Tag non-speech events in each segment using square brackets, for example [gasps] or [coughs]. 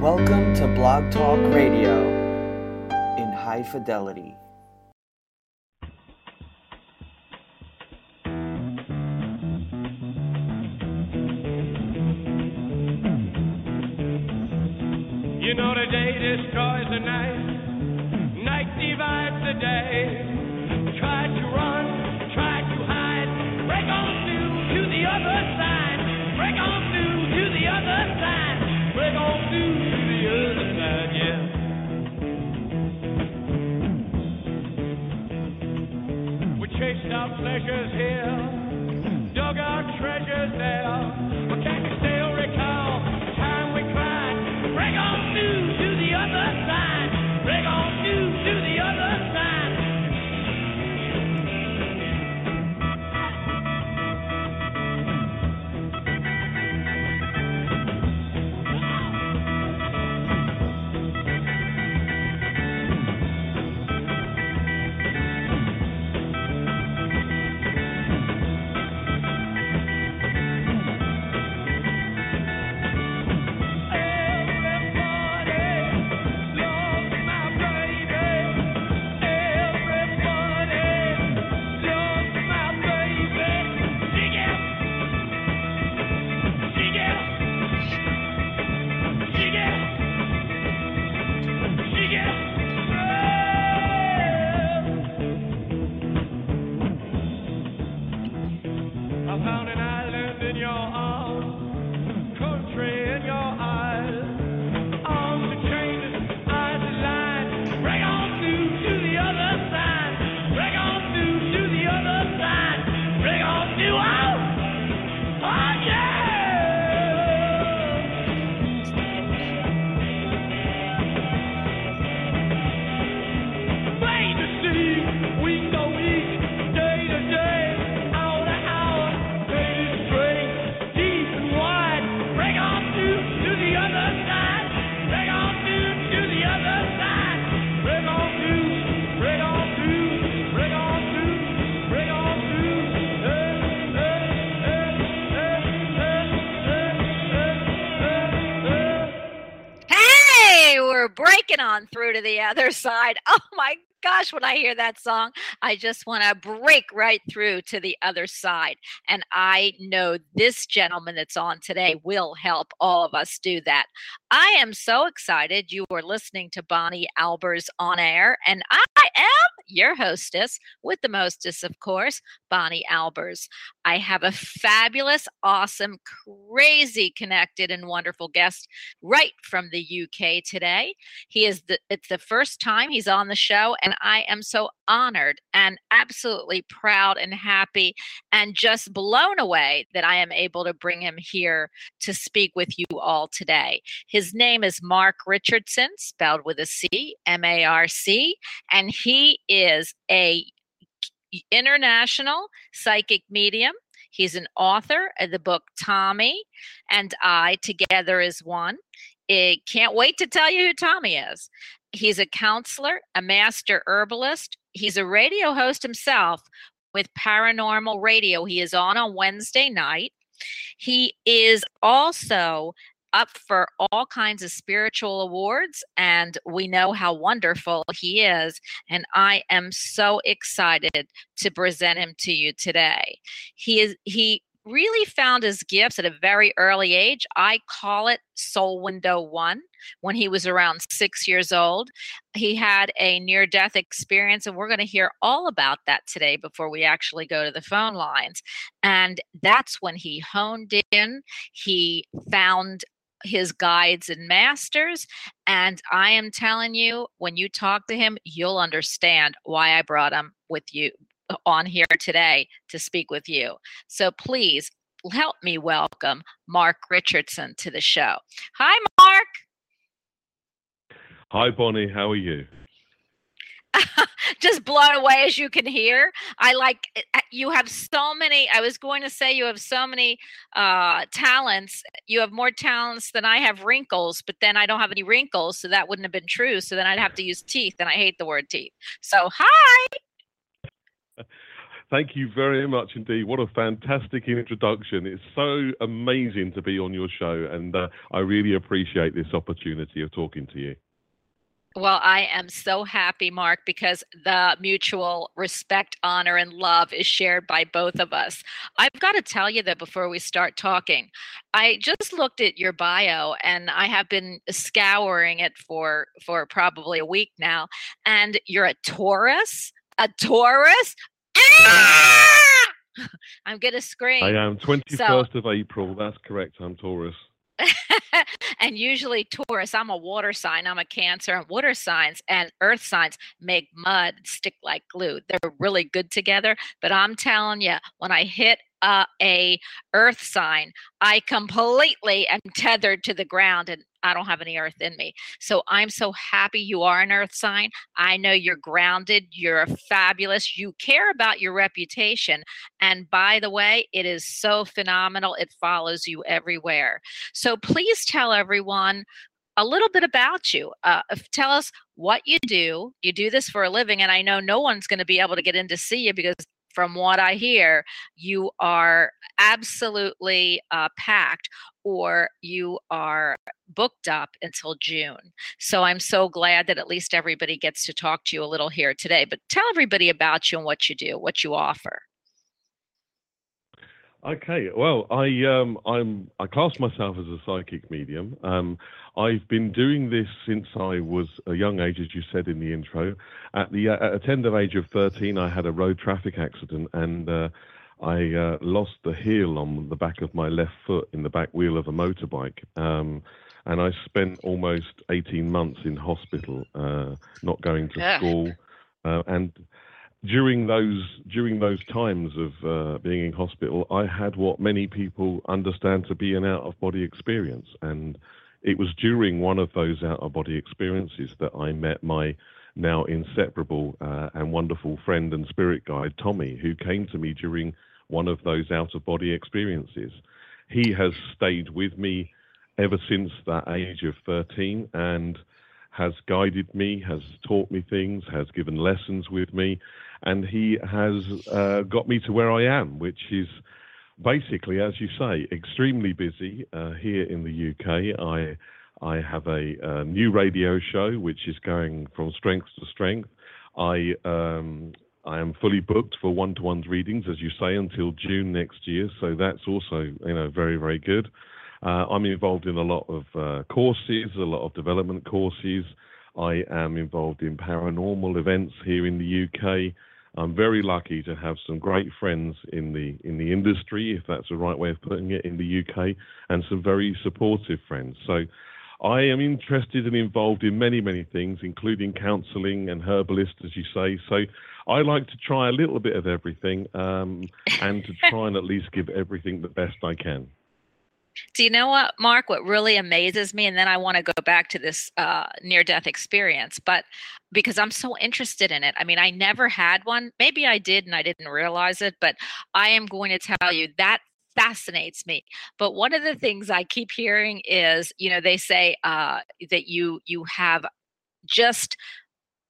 Welcome to Blog Talk Radio in high fidelity. You know the day destroys the night, night divides the day. Try to run, our pleasures here, breaking on through to the other [laughs] side. Oh my gosh, when I hear that song, I just want to break right through to the other side. And I know this gentleman that's on today will help all of us do that. I am so excited you are listening to Bonnie Albers on air, and I am your hostess with the mostest, of course, Bonnie Albers. I have a fabulous, awesome, crazy connected, and wonderful guest right from the UK today. He is the it's the first time he's on the show, and I am so honored and absolutely proud and happy and just blown away that I am able to bring him here to speak with you all today. His name is Marc Richardson, spelled with a C, M A R C, and he is a international psychic medium. He's an author of the book Tommy and I Together as One. It can't wait to tell you who Tommy is. He's a counselor, a master herbalist. He's a radio host himself with Paranormal Radio. He is on on Wednesday night. He is also up for all kinds of spiritual awards, and we know how wonderful he is. And I am so excited to present him to you today. He is he really found his gifts at a very early age. I call it Soul Window One. When he was around six years old, he had a near death experience, and we're going to hear all about that today before we actually go to the phone lines. And that's when he honed in, he found his guides and masters. And I am telling you, when you talk to him, you'll understand why I brought him with you uh, on here today to speak with you. So please help me welcome Marc Richardson to the show. Hi, Marc. Hi, Bonnie. How are you? [laughs] just blown away as you can hear i like uh, you have so many i was going to say you have so many uh talents you have more talents than i have wrinkles but then i don't have any wrinkles so that wouldn't have been true so then i'd have to [laughs] use teeth and i hate the word teeth so hi [laughs] Thank you very much indeed. What a fantastic introduction. It's so amazing to be on your show, and uh, I really appreciate this opportunity of talking to you. Well, I am so happy, Marc, because the mutual respect, honor, and love is shared by both of us. I've got to tell you that before we start talking, I just looked at your bio and I have been scouring it for for probably a week now. And you're a Taurus, a Taurus. Ah! [laughs] I'm gonna scream. I am 21st so, of April. That's correct. I'm Taurus. [laughs] and usually Taurus, I'm a water sign, I'm a Cancer, and water signs and earth signs make mud stick like glue. They're really good together. But I'm telling you, when I hit uh, a earth sign, I completely am tethered to the ground and I don't have any earth in me. So I'm so happy you are an earth sign. I know you're grounded, you're fabulous, you care about your reputation. And by the way, it is so phenomenal. It follows you everywhere. So please tell everyone a little bit about you. Uh, tell us what you do. You do this for a living, and I know no one's going to be able to get in to see you because from what I hear, you are absolutely uh, packed or you are booked up until June. So I'm so glad that at least everybody gets to talk to you a little here today. But tell everybody about you and what you do, what you offer. Okay, well, I um, I'm I class myself as a psychic medium. Um, I've been doing this since I was a young age, as you said in the intro. At the at a tender age of 13, I had a road traffic accident and uh, I uh, lost the heel on the back of my left foot in the back wheel of a motorbike. Um, and I spent almost 18 months in hospital, uh, not going to yeah. school, uh, and during those during those times of uh, being in hospital, I had what many people understand to be an out of body experience, and it was during one of those out of body experiences that I met my now inseparable uh, and wonderful friend and spirit guide Tommy, who came to me during one of those out of body experiences. He has stayed with me ever since that age of 13 and has guided me, has taught me things, has given lessons with me, and he has uh, got me to where I am, which is basically, as you say, extremely busy uh, here in the UK. I I have a, a, new radio show which is going from strength to strength. I um, I am fully booked for one-to-one readings, as you say, until June next year. So that's also you know very very good. Uh, I'm involved in a lot of uh, courses, a lot of development courses. I am involved in paranormal events here in the UK. I'm very lucky to have some great friends in the in the industry, if that's the right way of putting it, in the UK, and some very supportive friends. So I am interested and involved in many, many things, including counselling and herbalist, as you say. So I like to try a little bit of everything um, and to try and at least give everything the best I can. Do you know what, Marc? What really amazes me, and then I want to go back to this uh, near death experience, but because I'm so interested in it. I mean, I never had one. Maybe I did and I didn't realize it, but I am going to tell you that fascinates me but one of the things i keep hearing is you know they say uh, that you you have just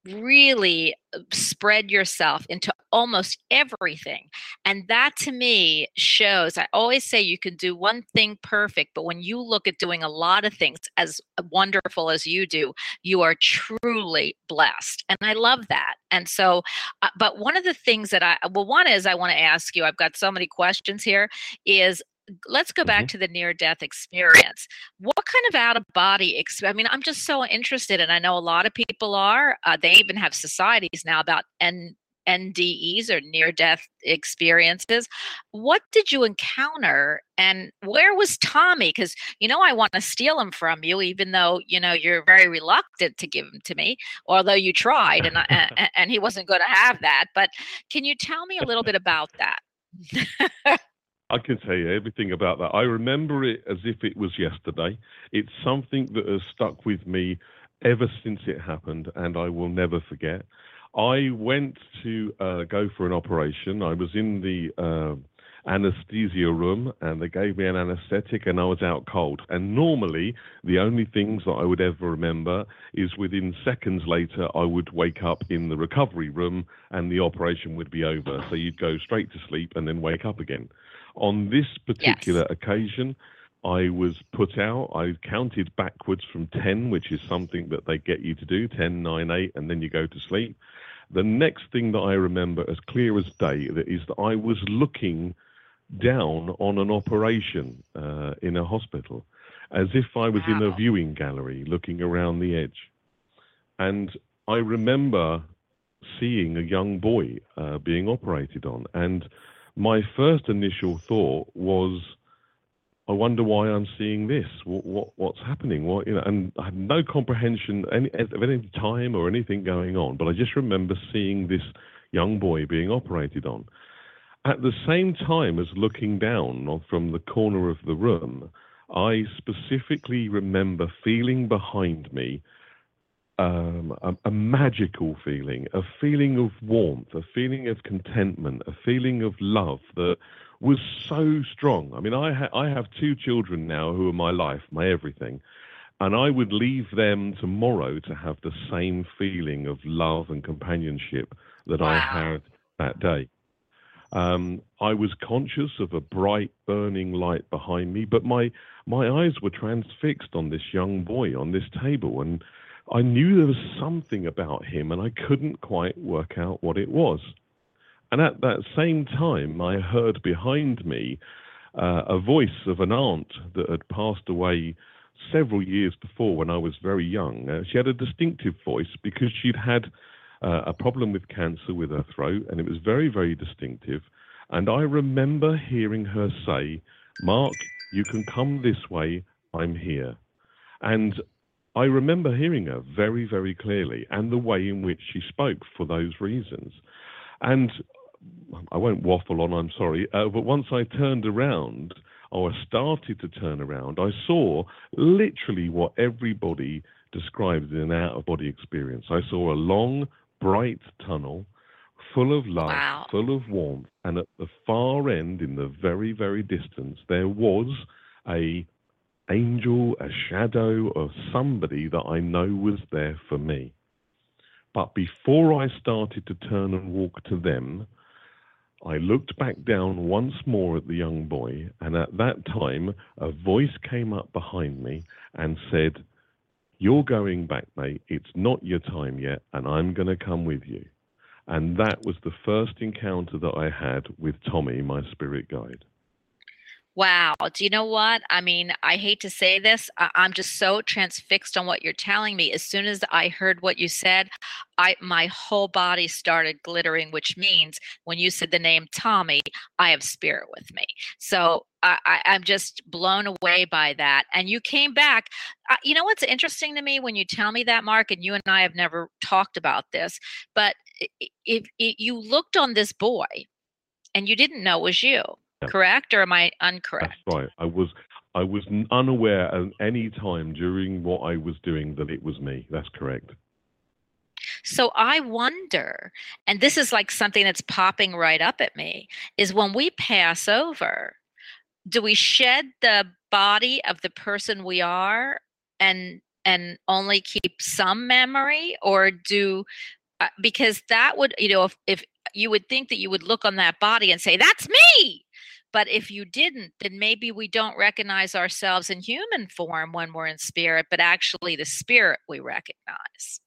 really uh, spread yourself into almost everything. And that to me shows, I always say you can do one thing perfect, but when you look at doing a lot of things as wonderful as you do, you are truly blessed. And I love that. And so, uh, but one of the things that I, well, one is I want to ask you, I've got so many questions here, is let's go back mm-hmm. to the near death experience. What kind of out of body experience? I mean, I'm just so interested, and I know a lot of people are. Uh, they even have societies now about N- NDEs or near death experiences. What did you encounter, and where was Tommy? Because you know I want to steal him from you, even though you know you're very reluctant to give him to me, although you tried, and I, [laughs] and he wasn't going to have that. But can you tell me a little bit about that? [laughs] I can tell you everything about that. I remember it as if it was yesterday. It's something that has stuck with me ever since it happened, and I will never forget. I went to uh, go for an operation. I was in the uh, anesthesia room and they gave me an anesthetic and I was out cold. And normally, the only things that I would ever remember is within seconds later, I would wake up in the recovery room and the operation would be over. So you'd go straight to sleep and then wake up again. On this particular occasion, I was put out. I counted backwards from 10, which is something that they get you to do 10, 9, 8, and then you go to sleep. The next thing that I remember as clear as day that is that I was looking down on an operation uh, in a hospital as if I was in a viewing gallery looking around the edge. And I remember seeing a young boy uh, being operated on. And my first initial thought was, I wonder why I'm seeing this. What, what what's happening? What you know? And I had no comprehension any, of any time or anything going on. But I just remember seeing this young boy being operated on. At the same time as looking down from the corner of the room, I specifically remember feeling behind me um, a, a magical feeling, a feeling of warmth, a feeling of contentment, a feeling of love that was so strong. I mean, I, ha- I have two children now who are my life, my everything, and I would leave them tomorrow to have the same feeling of love and companionship that I had that day. Um, I was conscious of a bright, burning light behind me, but my my eyes were transfixed on this young boy on this table, and I knew there was something about him, and I couldn't quite work out what it was. And at that same time, I heard behind me uh, a voice of an aunt that had passed away several years before when I was very young. Uh, she had a distinctive voice because she'd had uh, a problem with cancer with her throat, and it was very, very distinctive. And I remember hearing her say, Marc, you can come this way, I'm here. And I remember hearing her very, very clearly, and the way in which she spoke for those reasons. And I won't waffle on, I'm sorry, uh, but once I turned around, or started to turn around, I saw literally what everybody describes in an out of body experience. I saw a long, bright tunnel full of light, Wow. full of warmth, and at the far end, in the very, very distance, there was a angel, a shadow of somebody that I know was there for me. But before I started to turn and walk to them, I looked back down once more at the young boy, and at that time, a voice came up behind me and said, You're going back, mate. It's not your time yet, and I'm going to come with you. And that was the first encounter that I had with Tommy, my spirit guide. Wow. Do you know what? I mean, I hate to say this. I- I'm just so transfixed on what you're telling me. As soon as I heard what you said, I my whole body started glittering, which means when you said the name Tommy, I have spirit with me. So I, I, I'm just blown away by that. And you came back. Uh, you know what's interesting to me when you tell me that, Marc, and you and I have never talked about this, but if, if you looked on this boy and you didn't know it was you. Correct? Or am I incorrect? That's right. I was I was unaware at any time during what I was doing that it was me. That's correct. So I wonder, and this is like something that's popping right up at me, is when we pass over, do we shed the body of the person we are and and only keep some memory or do uh, because that would you know if, if you would think that you would look on that body and say that's me but if you didn't then maybe we don't recognize ourselves in human form when we're in spirit but actually the spirit we recognize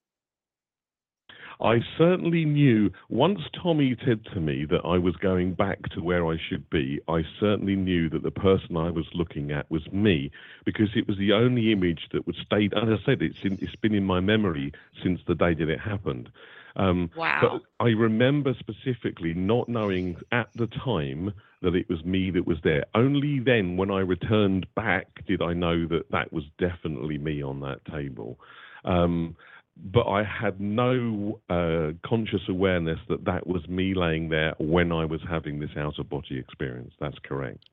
I certainly knew once Tommy said to me that I was going back to where I should be, I certainly knew that the person I was looking at was me because it was the only image that would stay. As I said, it's, in, it's been in my memory since the day that it happened. Um, wow But I remember specifically not knowing at the time that it was me that was there. Only then, when I returned back, did I know that that was definitely me on that table. Um, but I had no uh, conscious awareness that that was me laying there when I was having this out of body experience. That's correct.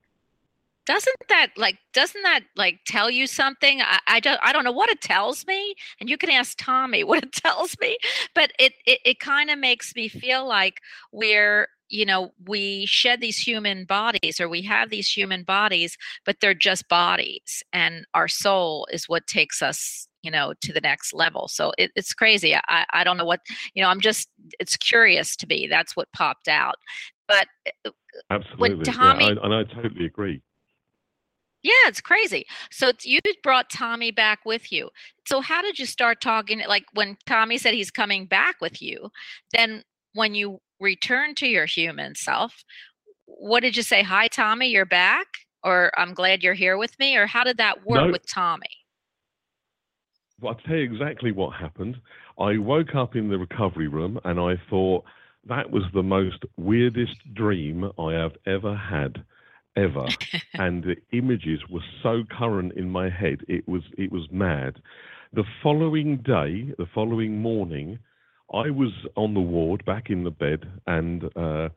Doesn't that like doesn't that like tell you something? I, I don't i don't know what it tells me and you can ask tommy [laughs] what it tells me but it it, it kind of makes me feel like we're you know we shed these human bodies or we have these human bodies but they're just bodies and our soul is what takes us you know to the next level. So it, it's crazy. I, I don't know what you know i'm just it's curious to me. That's what popped out. But uh, Absolutely. Tommy- yeah, I, and I totally agree. Yeah it's crazy. So it's- you brought tommy back with you. So how did you start talking like when tommy said he's coming back with you then when you return to your human self what did you say? Hi tommy you're back or i'm glad you're here with me or how did that work No. with tommy? Well, I'll tell you exactly what happened. I woke up in the recovery room and I thought that was the most weirdest dream I have ever had, ever. [laughs] and the images were so current in my head, it was it was mad. The following day, the following morning, I was on the ward, back in the bed, and uh,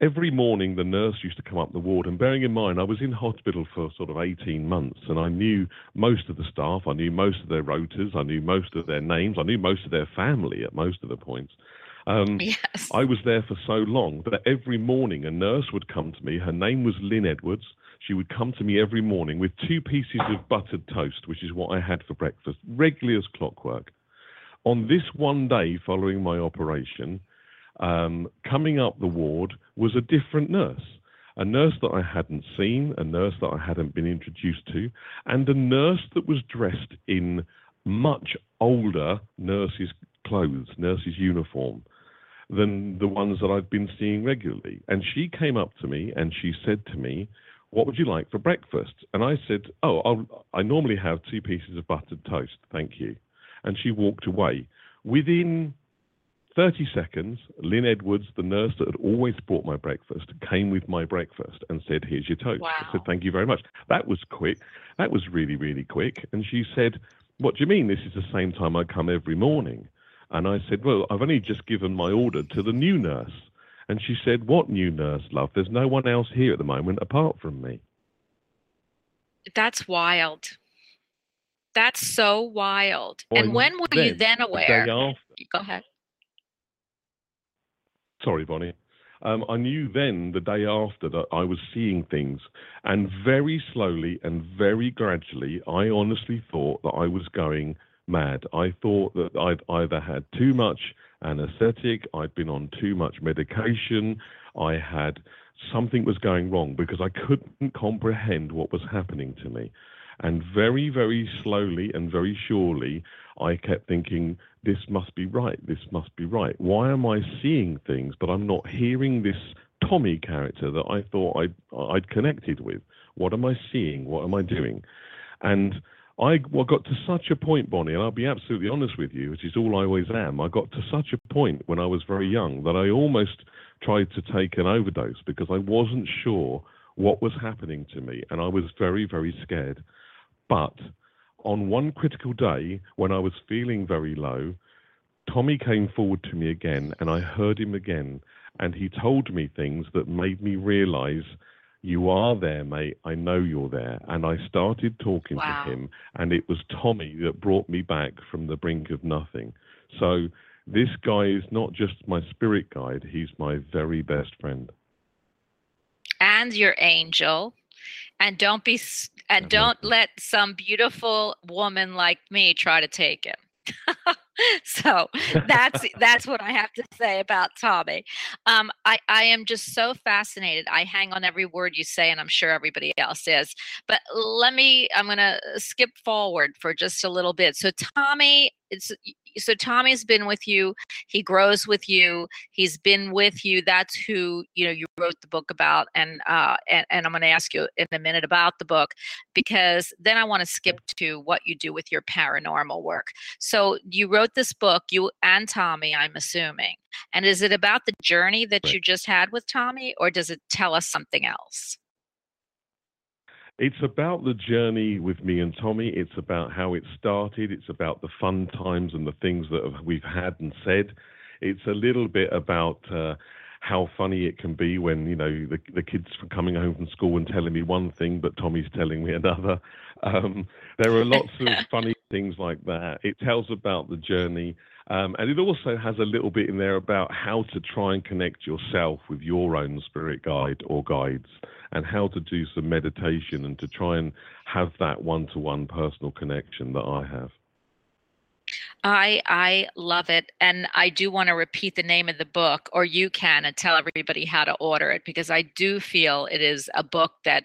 every morning the nurse used to come up the ward. And bearing in mind, I was in hospital for sort of 18 months, and I knew most of the staff, I knew most of their rotas, I knew most of their names, I knew most of their family at most of the points. Um, [laughs] yes I was there for so long that every morning a nurse would come to me. Her name was Lynn Edwards. She would come to me every morning with two pieces of buttered toast, which is what I had for breakfast, regularly as clockwork. On this one day following my operation, um, coming up the ward was a different nurse. A nurse that I hadn't seen, a nurse that I hadn't been introduced to, and a nurse that was dressed in much older nurses' clothes, nurses' uniform than the ones that I've been seeing regularly. And she came up to me and she said to me, What would you like for breakfast? And I said, Oh, I'll, I normally have two pieces of buttered toast. Thank you. And she walked away. Within 30 seconds, Lynn Edwards, the nurse that had always brought my breakfast, came with my breakfast and said, Here's your toast. I said, Thank you very much. That was quick. That was really, really quick. And she said, What do you mean? This is the same time I come every morning. And I said, Well, I've only just given my order to the new nurse. And she said, What new nurse, love? There's no one else here at the moment apart from me. That's wild. That's so wild. Well, and when were you then, then The aware? day after, Go ahead. sorry, Bonnie. Um, I knew then, the day after, that I was seeing things. And very slowly and very gradually, I honestly thought that I was going mad. I thought that I'd either had too much anesthetic, I'd been on too much medication, I had something was going wrong because I couldn't comprehend what was happening to me. And very, very slowly and very surely, I kept thinking, this must be right. This must be right. Why am I seeing things, but I'm not hearing this Tommy character that I thought I'd, I'd connected with? What am I seeing? What am I doing? And I well, got to such a point, Bonnie, and I'll be absolutely honest with you, which is all I always am. I got to such a point when I was very young that I almost tried to take an overdose because I wasn't sure what was happening to me, and I was very, very scared. But on one critical day, when I was feeling very low, Tommy came forward to me again, and I heard him again, and he told me things that made me realize. You are there, mate. I know you're there. And I started talking Wow. to him, and it was Tommy that brought me back from the brink of nothing. So this guy is not just my spirit guide, he's my very best friend. and your angel and don't be and don't let some beautiful woman like me try to take him [laughs] [laughs] so that's [laughs] that's what i have to say about tommy. Um, I, I am just so fascinated i hang on every word you say and i'm sure everybody else is but let me i'm going to skip forward for just a little bit. So tommy it's so tommy's been with you he grows with you he's been with you that's who you know you wrote the book about and uh and, and i'm going to ask you in a minute about the book because then i want to skip to what you do with your paranormal work so you wrote this book you and tommy i'm assuming and is it about the journey that Right. you just had with tommy or does it tell us something else It's about the journey with me and Tommy. It's about how it started. It's about the fun times and the things that we've had and said. It's a little bit about uh, how funny it can be when you know the, the kids from coming home from school and telling me one thing, but Tommy's telling me another. Um, there are lots of [laughs] funny things like that. It tells about the journey. Um, and it also has a little bit in there about how to try and connect yourself with your own spirit guide or guides and how to do some meditation and to try and have that one to one personal connection that I have. I I love it, and I do want to repeat the name of the book, or you can, and tell everybody how to order it because I do feel it is a book that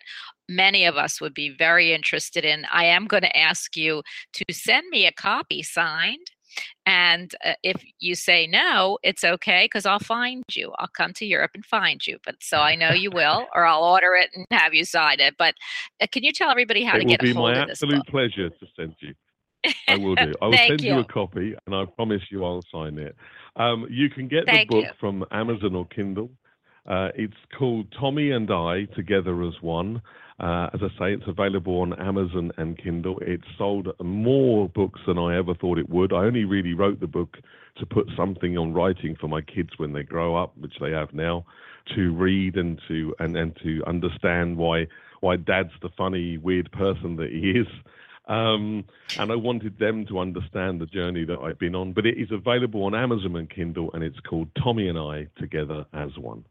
many of us would be very interested in. I am going to ask you to send me a copy signed. And uh, if you say no, it's okay because I'll find you. I'll come to Europe and find you. But so I know you will, or I'll order it and have you sign it. But uh, can you tell everybody how it to get a hold of this book? It will be my absolute pleasure to send you. I will do. [laughs] I will send you. you. a copy, and I promise you I'll sign it. Um, you can get Thank the book you. from Amazon or Kindle. Uh, it's called Tommy and I Together as One. Uh, as I say, it's available on Amazon and Kindle. It's sold more books than I ever thought it would. I only really wrote the book to put something on writing for my kids when they grow up, which they have now, to read and to and, and to understand why why Dad's the funny, weird person that he is. Um, and I wanted them to understand the journey that I've been on. But it is available on Amazon and Kindle, and it's called Tommy and I Together as One.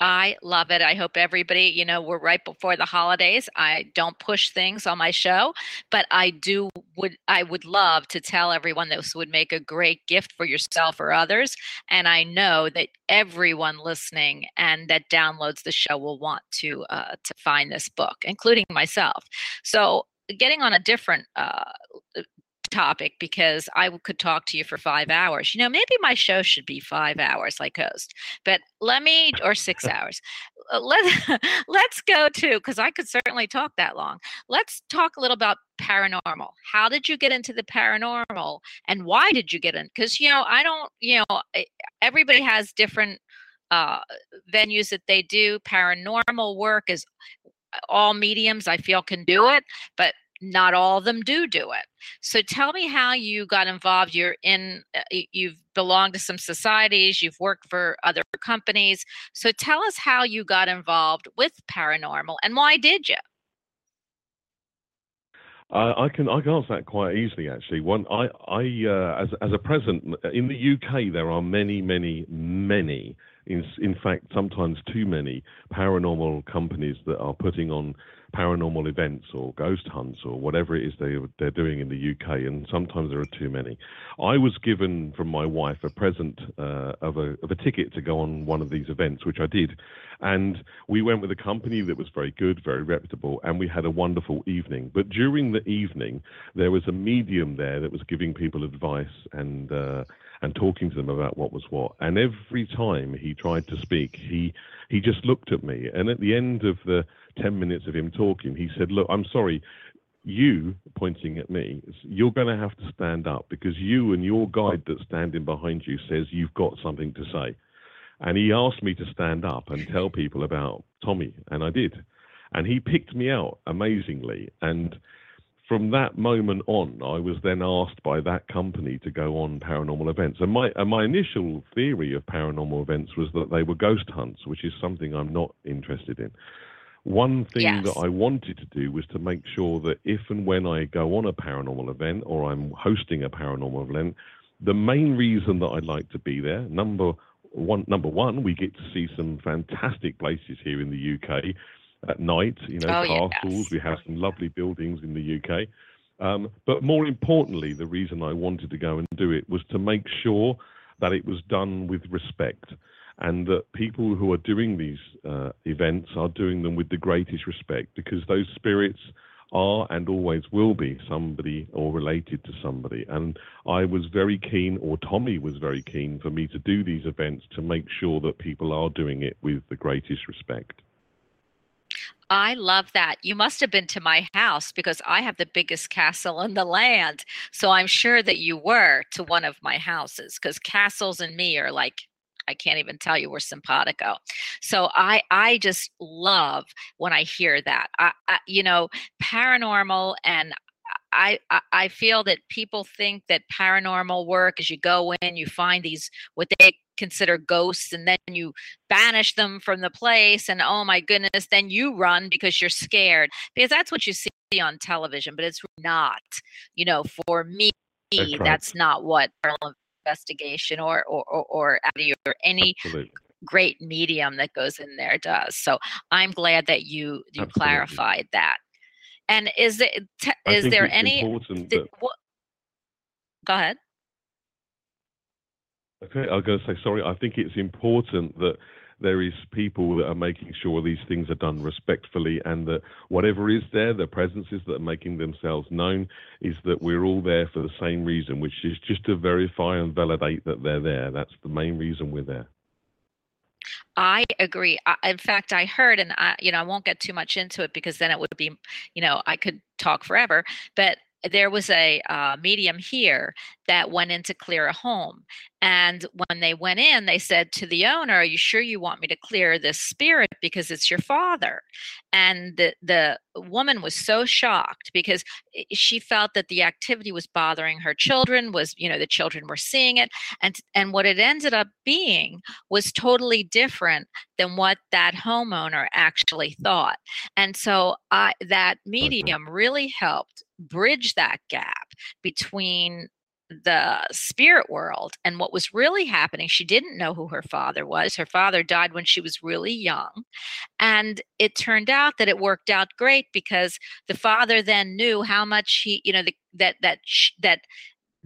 I love it. I hope everybody, you know, we're right before the holidays. I don't push things on my show, but I do would I would love to tell everyone this would make a great gift for yourself or others. And I know that everyone listening and that downloads the show will want to uh, to find this book, including myself. So getting on a different uh, topic because I could talk to you for five hours. You know, maybe my show should be five hours like host, but let me, or six [laughs] hours. Uh, let, [laughs] let's go to, because I could certainly talk that long. Let's talk a little about paranormal. How did you get into the paranormal and why did you get in? Because, you know, I don't, you know, everybody has different uh, venues that they do. Paranormal work is all mediums I feel can do it, but not all of them do do it. So tell me how you got involved. You're in, uh, you've belonged to some societies, you've worked for other companies. So tell us how you got involved with paranormal and why did you? I can I can answer that quite easily actually. One I I uh, as as a present in the UK there are many many many in in fact sometimes too many paranormal companies that are putting on paranormal events or ghost hunts or whatever it is they, they're doing in the UK, and sometimes there are too many. I was given from my wife a present uh, of, a, of a ticket to go on one of these events, which I did. And we went with a company that was very good, very reputable, and we had a wonderful evening. But during the evening, there was a medium there that was giving people advice and uh, and talking to them about what was what. And every time he tried to speak, he he just looked at me. And at the end of the 10 minutes of him talking, he said, Look, I'm sorry, you, pointing at me, you're going to have to stand up because you and your guide that's standing behind you says you've got something to say. And he asked me to stand up and tell people about Tommy, and I did. And he picked me out amazingly. And from that moment on, I was then asked by that company to go on paranormal events. And my and my initial theory of paranormal events was that they were ghost hunts, which is something I'm not interested in. One thing yes. that I wanted to do was to make sure that if and when I go on a paranormal event or I'm hosting a paranormal event, the main reason that I'd like to be there, number one, number one, we get to see some fantastic places here in the UK at night. You know, oh, castles. Yes. We have some lovely buildings in the UK. Um, but more importantly, the reason I wanted to go and do it was to make sure that it was done with respect and that people who are doing these uh, events are doing them with the greatest respect because those spirits are and always will be somebody or related to somebody. And I was very keen, or Tommy was very keen, for me to do these events to make sure that people are doing it with the greatest respect. I love that. You must have been to my house because I have the biggest castle in the land. So I'm sure that you were to one of my houses because castles and me are like I can't even tell you we're simpatico. So I I just love when I hear that. I, I you know paranormal and I, I feel that people think that paranormal work is you go in, you find these what they consider ghosts and then you banish them from the place and oh my goodness then you run because you're scared because that's what you see on television but it's not you know for me That's right. that's not what investigation or or or, or or any Absolutely. great medium that goes in there does so i'm glad that you you Absolutely. clarified that and is it te- is there any th- what, go ahead Okay, I was going to say sorry. I think it's important that there is people that are making sure these things are done respectfully, and that whatever is there, the presences that are making themselves known, is that we're all there for the same reason, which is just to verify and validate that they're there. That's the main reason we're there. I agree. I, in fact, I heard, and I, you know, I won't get too much into it because then it would be, you know, I could talk forever. But there was a uh, medium here that went in to clear a home, and when they went in, they said to the owner, "Are you sure you want me to clear this spirit because it's your father?" And the the woman was so shocked because eh, she felt that the activity was bothering her children. Was you know the children were seeing it, and and what it ended up being was totally different than what that homeowner actually thought. And so I that medium really helped bridge that gap between the spirit world and what was really happening. She didn't know who her father was. Her father died when she was really young. And it turned out that it worked out great because the father then knew how much he, you know, the, that that that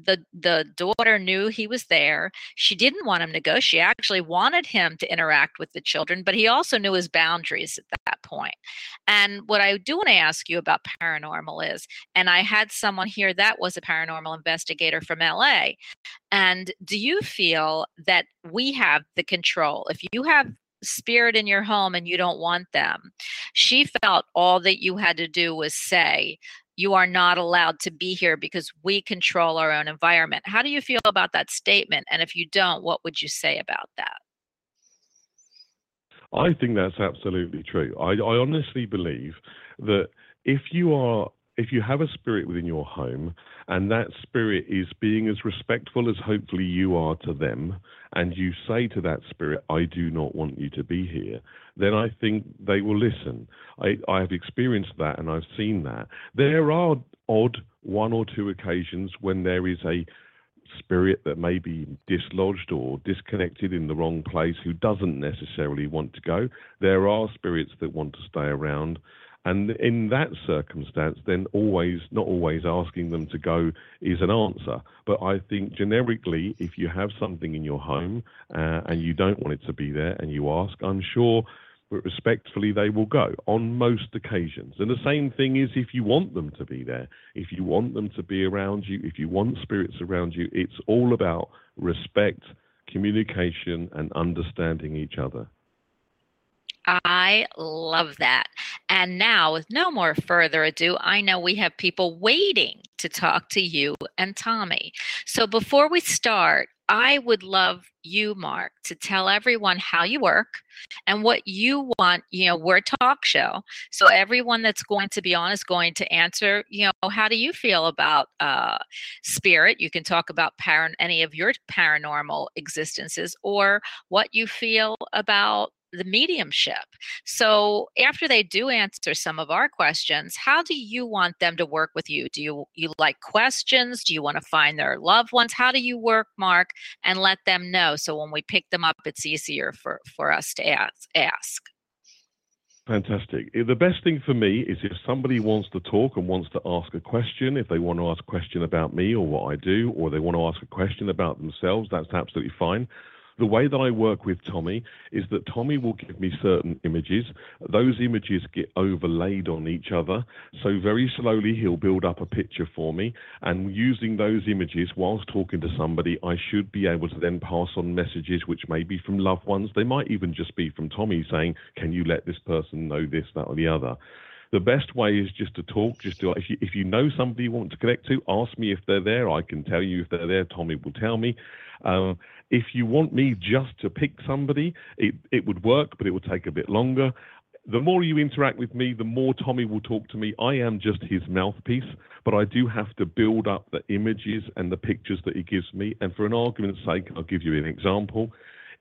the the daughter knew he was there. She didn't want him to go. She actually wanted him to interact with the children but he also knew his boundaries at that point. And what i do want to ask you about paranormal is and i had someone here that was a paranormal investigator from la and do you feel that we have the control? If you have spirit in your home and you don't want them she felt all that you had to do was say you are not allowed to be here because we control our own environment. How do you feel about that statement? And if you don't, what would you say about that? I think that's absolutely true. I, I honestly believe that if you are if you have a spirit within your home and that spirit is being as respectful as hopefully you are to them and you say to that spirit i do not want you to be here then i think they will listen i, I have experienced that and i've seen that there are odd one or two occasions when there is a spirit that may be dislodged or disconnected in the wrong place who doesn't necessarily want to go. There are spirits that want to stay around. And in that circumstance, then always, not always asking them to go is an answer. But I think generically, if you have something in your home uh, and you don't want it to be there and you ask, I'm sure but respectfully they will go on most occasions. And the same thing is if you want them to be there, if you want them to be around you, if you want spirits around you, it's all about respect, communication, and understanding each other. I love that. And now, with no more further ado, I know we have people waiting to talk to you and Tommy. So before we start, I would love you, Marc, to tell everyone how you work and what you want. You know, we're a talk show. So everyone that's going to be on is going to answer, you know, how do you feel about uh, spirit? You can talk about par- any of your paranormal existences or what you feel about the mediumship. So after they do answer some of our questions, how do you want them to work with you? Do you you like questions? Do you want to find their loved ones? How do you work, Marc, and let them know so when we pick them up it's easier for for us to ask ask. Fantastic. Eh, The best thing for me is if somebody wants to talk and wants to ask a question, if they want to ask a question about me or what I do, or they want to ask a question about themselves, that's absolutely fine. The way that I work with Tommy is that Tommy will give me certain images. Those images get overlaid on each other. So, very slowly, he'll build up a picture for me. And using those images whilst talking to somebody, I should be able to then pass on messages which may be from loved ones. They might even just be from Tommy saying, Can you let this person know this, that, or the other? The best way is just to talk. Just to if you if you know somebody you want to connect to, ask me if they're there. I can tell you if they're there. Tommy will tell me. Um, if you want me just to pick somebody, it it would work, but it would take a bit longer. The more you interact with me, the more Tommy will talk to me. I am just his mouthpiece, but I do have to build up the images and the pictures that he gives me. And for an argument's sake, I'll give you an example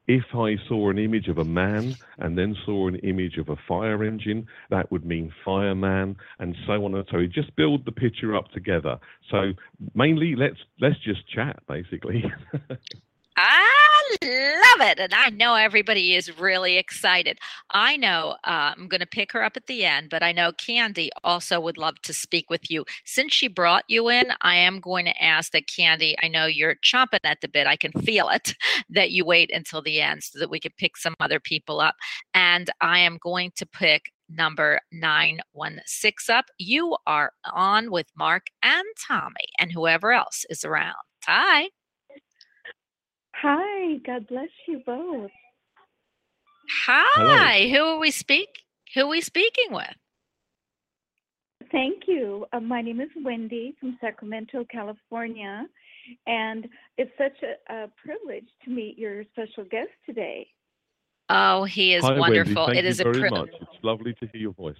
If I saw an image of a man and then saw an image of a fire engine, that would mean fireman, and so on and so. On. Just build the picture up together. So mainly, let's let's just chat, basically. I [laughs] ah, love it. And I know everybody is really excited. I know uh, I'm going to pick her up at the end, but I know Candy also would love to speak with you. Since she brought you in, I am going to ask that Candy, I know you're chomping at the bit, I can feel it, [laughs] that you wait until the end so that we can pick some other people up. And I am going to pick number 916 up. You are on with Marc and Tommy and whoever else is around. Hi. Hi, God bless you both. Hi. Who are we speak? Who are we speaking with? Thank you. Uh, my name is Wendy from Sacramento, California, and it's such a, a privilege to meet your special guest today. Oh, he is Hi, wonderful. Wendy. Thank it is you a very privilege. It's lovely to hear your voice.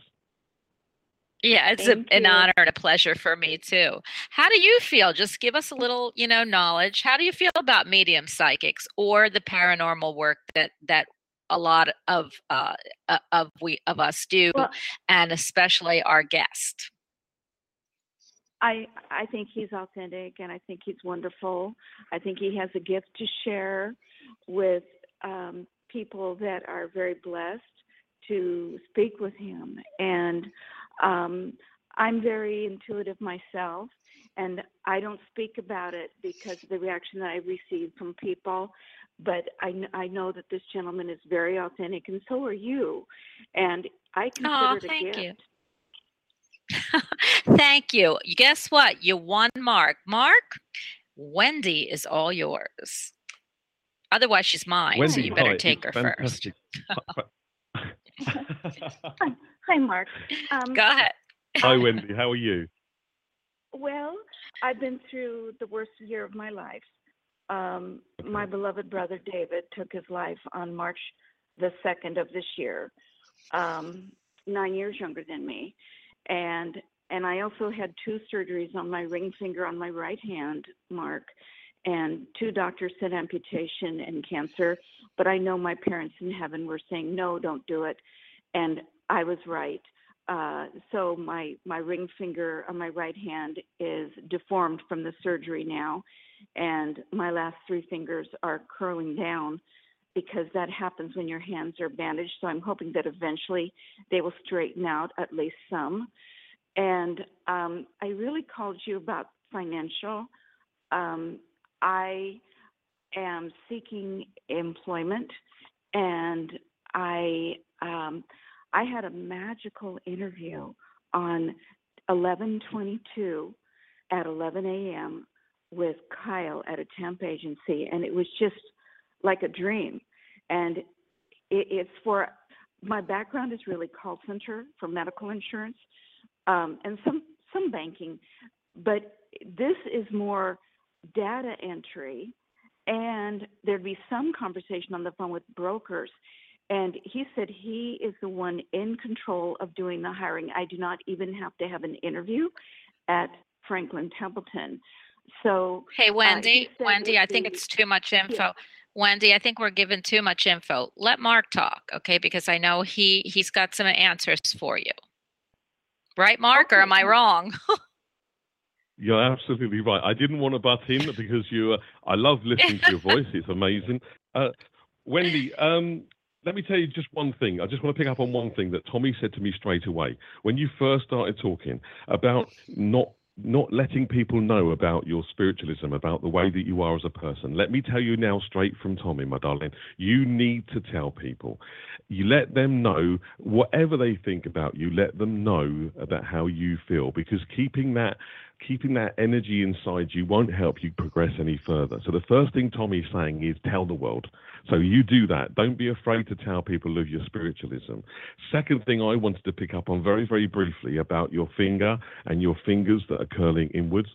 Yeah, it's a, an honor and a pleasure for me too. How do you feel? Just give us a little, you know, knowledge. How do you feel about medium psychics or the paranormal work that that a lot of uh, uh, of we of us do, Well- and especially our guest? I I think he's authentic and I think he's wonderful. I think he has a gift to share with um, people that are very blessed to speak with him. And um, I'm very intuitive myself, and I don't speak about it because of the reaction that I receive from people. But I, I know that this gentleman is very authentic, and so are you. And I consider Aw, it a thank gift. you. [laughs] Thank you. Guess what? You won Mark. Mark, Wendy is all yours. Otherwise, she's mine, so you better hi, take her it's first. [laughs] fantastic. Hi, Mark. Um, Go ahead. Hi, [laughs] Wendy. How are you? Well, I've been through the worst year of my life. Um, my beloved brother David took his life on March the 2nd of this year, um, nine years younger than me. And and I also had two surgeries on my ring finger on my right hand, Mark, and two doctors said amputation and cancer. But I know my parents in heaven were saying, no, don't do it. And I was right. Uh, so my my ring finger on my right hand is deformed from the surgery now, and my last three fingers are curling down because that happens when your hands are bandaged. So I'm hoping that eventually they will straighten out at least some. And um, I really called you about financial. Um, I am seeking employment, and I um, I had a magical interview on 1122 at 11 a.m. with Kyle at a temp agency, and it was just like a dream. And it, it's for my background is really call center for medical insurance um, and some some banking, but this is more data entry, and there'd be some conversation on the phone with brokers. And he said he is the one in control of doing the hiring. I do not even have to have an interview at Franklin Templeton. So Hey, uh, Wendy, said Wendy, I think the- it's too much info. Wendy, I think we're giving too much info. Let Mark talk, okay? Because I know he he's got some answers for you. Right, Mark, or am I wrong? [laughs] You're absolutely right. I didn't want to butt in because you. Uh, I love listening to your [laughs] voice. It's amazing. Uh, Wendy, um, let me tell you just one thing. I just want to pick up on one thing that Tommy said to me straight away when you first started talking about not not letting people know about your spiritualism, about the way that you are as a person. Let me tell you now, straight from Tommy, my darling, you need to tell people. You let them know whatever they think about you. Let them know about how you feel because keeping that keeping that energy inside you won't help you progress any further. So the first thing Tommy's saying is tell the world. So you do that. Don't be afraid to tell people of your spiritualism. Second thing I wanted to pick up on very, very briefly about your finger and your fingers that are curling inwards.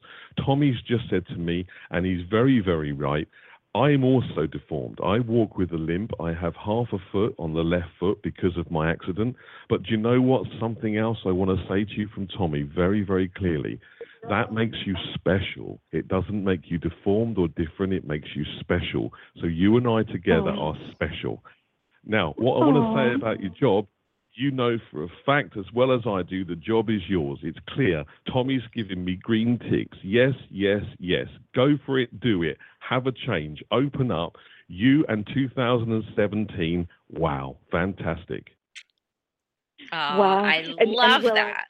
Tommy's just said to me, and he's very, very right. I am also deformed. I walk with a limp. I have half a foot on the left foot because of my accident. But do you know what? Something else I want to say to you from Tommy very, very clearly. That makes you special. It doesn't make you deformed or different. It makes you special. So you and I together Oh. are special. Now, what I want to say about your job, you know for a fact as well as I do, the job is yours. It's clear. Tommy's giving me green ticks. Yes, yes, yes. Go for it. Do it. Have a change. Open up. You and 2017. Wow. Fantastic. Oh, Wow. I And- and love will I- that.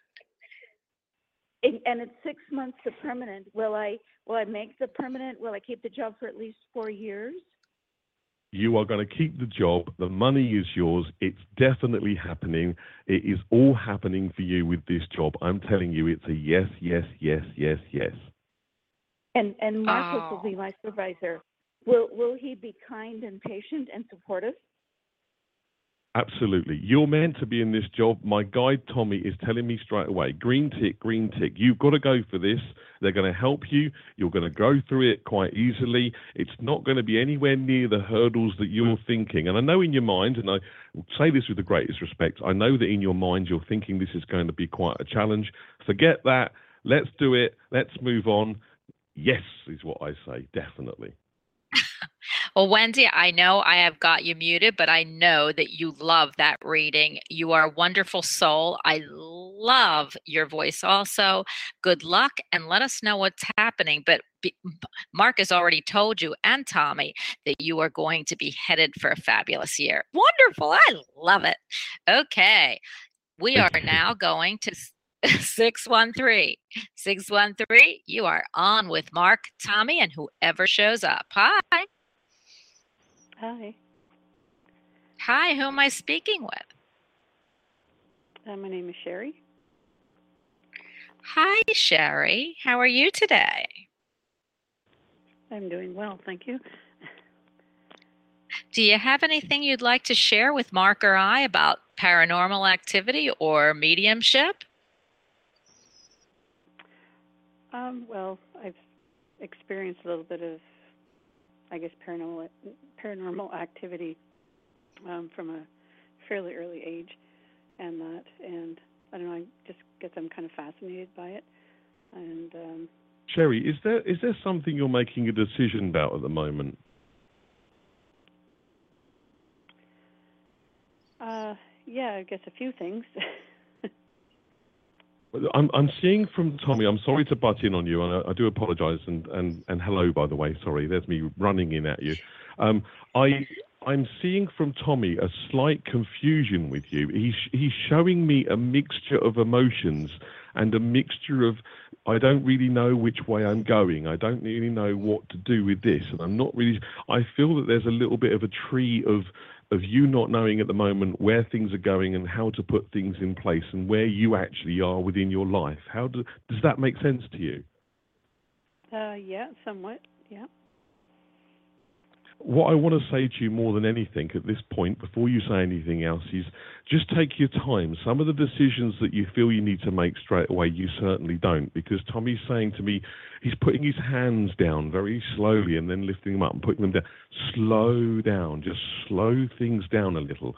And, and it's six months to permanent. Will I will I make the permanent? Will I keep the job for at least four years? You are going to keep the job. The money is yours. It's definitely happening. It is all happening for you with this job. I'm telling you, it's a yes, yes, yes, yes, yes. And and Marcus Oh. will be oh. my supervisor. Will will he be kind and patient and supportive? Absolutely. You're meant to be in this job. My guide, Tommy, is telling me straight away green tick, green tick. You've got to go for this. They're going to help you. You're going to go through it quite easily. It's not going to be anywhere near the hurdles that you're mm. thinking. And I know in your mind, and I say this with the greatest respect, I know that in your mind you're thinking this is going to be quite a challenge. Forget that. Let's do it. Let's move on. Yes, is what I say, definitely. [laughs] Well, Wendy, I know I have got you muted, but I know that you love that reading. You are a wonderful soul. I love your voice also. Good luck and let us know what's happening. But be, Mark has already told you and Tommy that you are going to be headed for a fabulous year. Wonderful. I love it. Okay. We are now going to 613. [laughs] 613, you are on with Mark, Tommy, and whoever shows up. Hi. Hi, Hi, who am I speaking with? uh, my name is Sherry. Hi, Sherry. How are you today? I'm doing well, thank you. Do you have anything you'd like to share with Mark or I about paranormal activity or mediumship? Um, well, I've experienced a little bit of, I guess, paranormal paranormal activity um, from a fairly early age, and that, and I don't know, I just guess I'm kind of fascinated by it, and um, Sherry, is there is there something you're making a decision about at the moment? uh, yeah, I guess a few things. [laughs] I'm I'm seeing from Tommy. I'm sorry to butt in on you, and I, I do apologise. And, and and hello, by the way. Sorry, there's me running in at you. Um, I I'm seeing from Tommy a slight confusion with you. He's he's showing me a mixture of emotions and a mixture of I don't really know which way I'm going. I don't really know what to do with this, and I'm not really. I feel that there's a little bit of a tree of of you not knowing at the moment where things are going and how to put things in place and where you actually are within your life. How do, does that make sense to you? uh, yeah, somewhat. Yeah. What I want to say to you more than anything at this point, before you say anything else, is just take your time. Some of the decisions that you feel you need to make straight away, you certainly don't. Because Tommy's saying to me, he's putting his hands down very slowly and then lifting them up and putting them down. Slow down, just slow things down a little.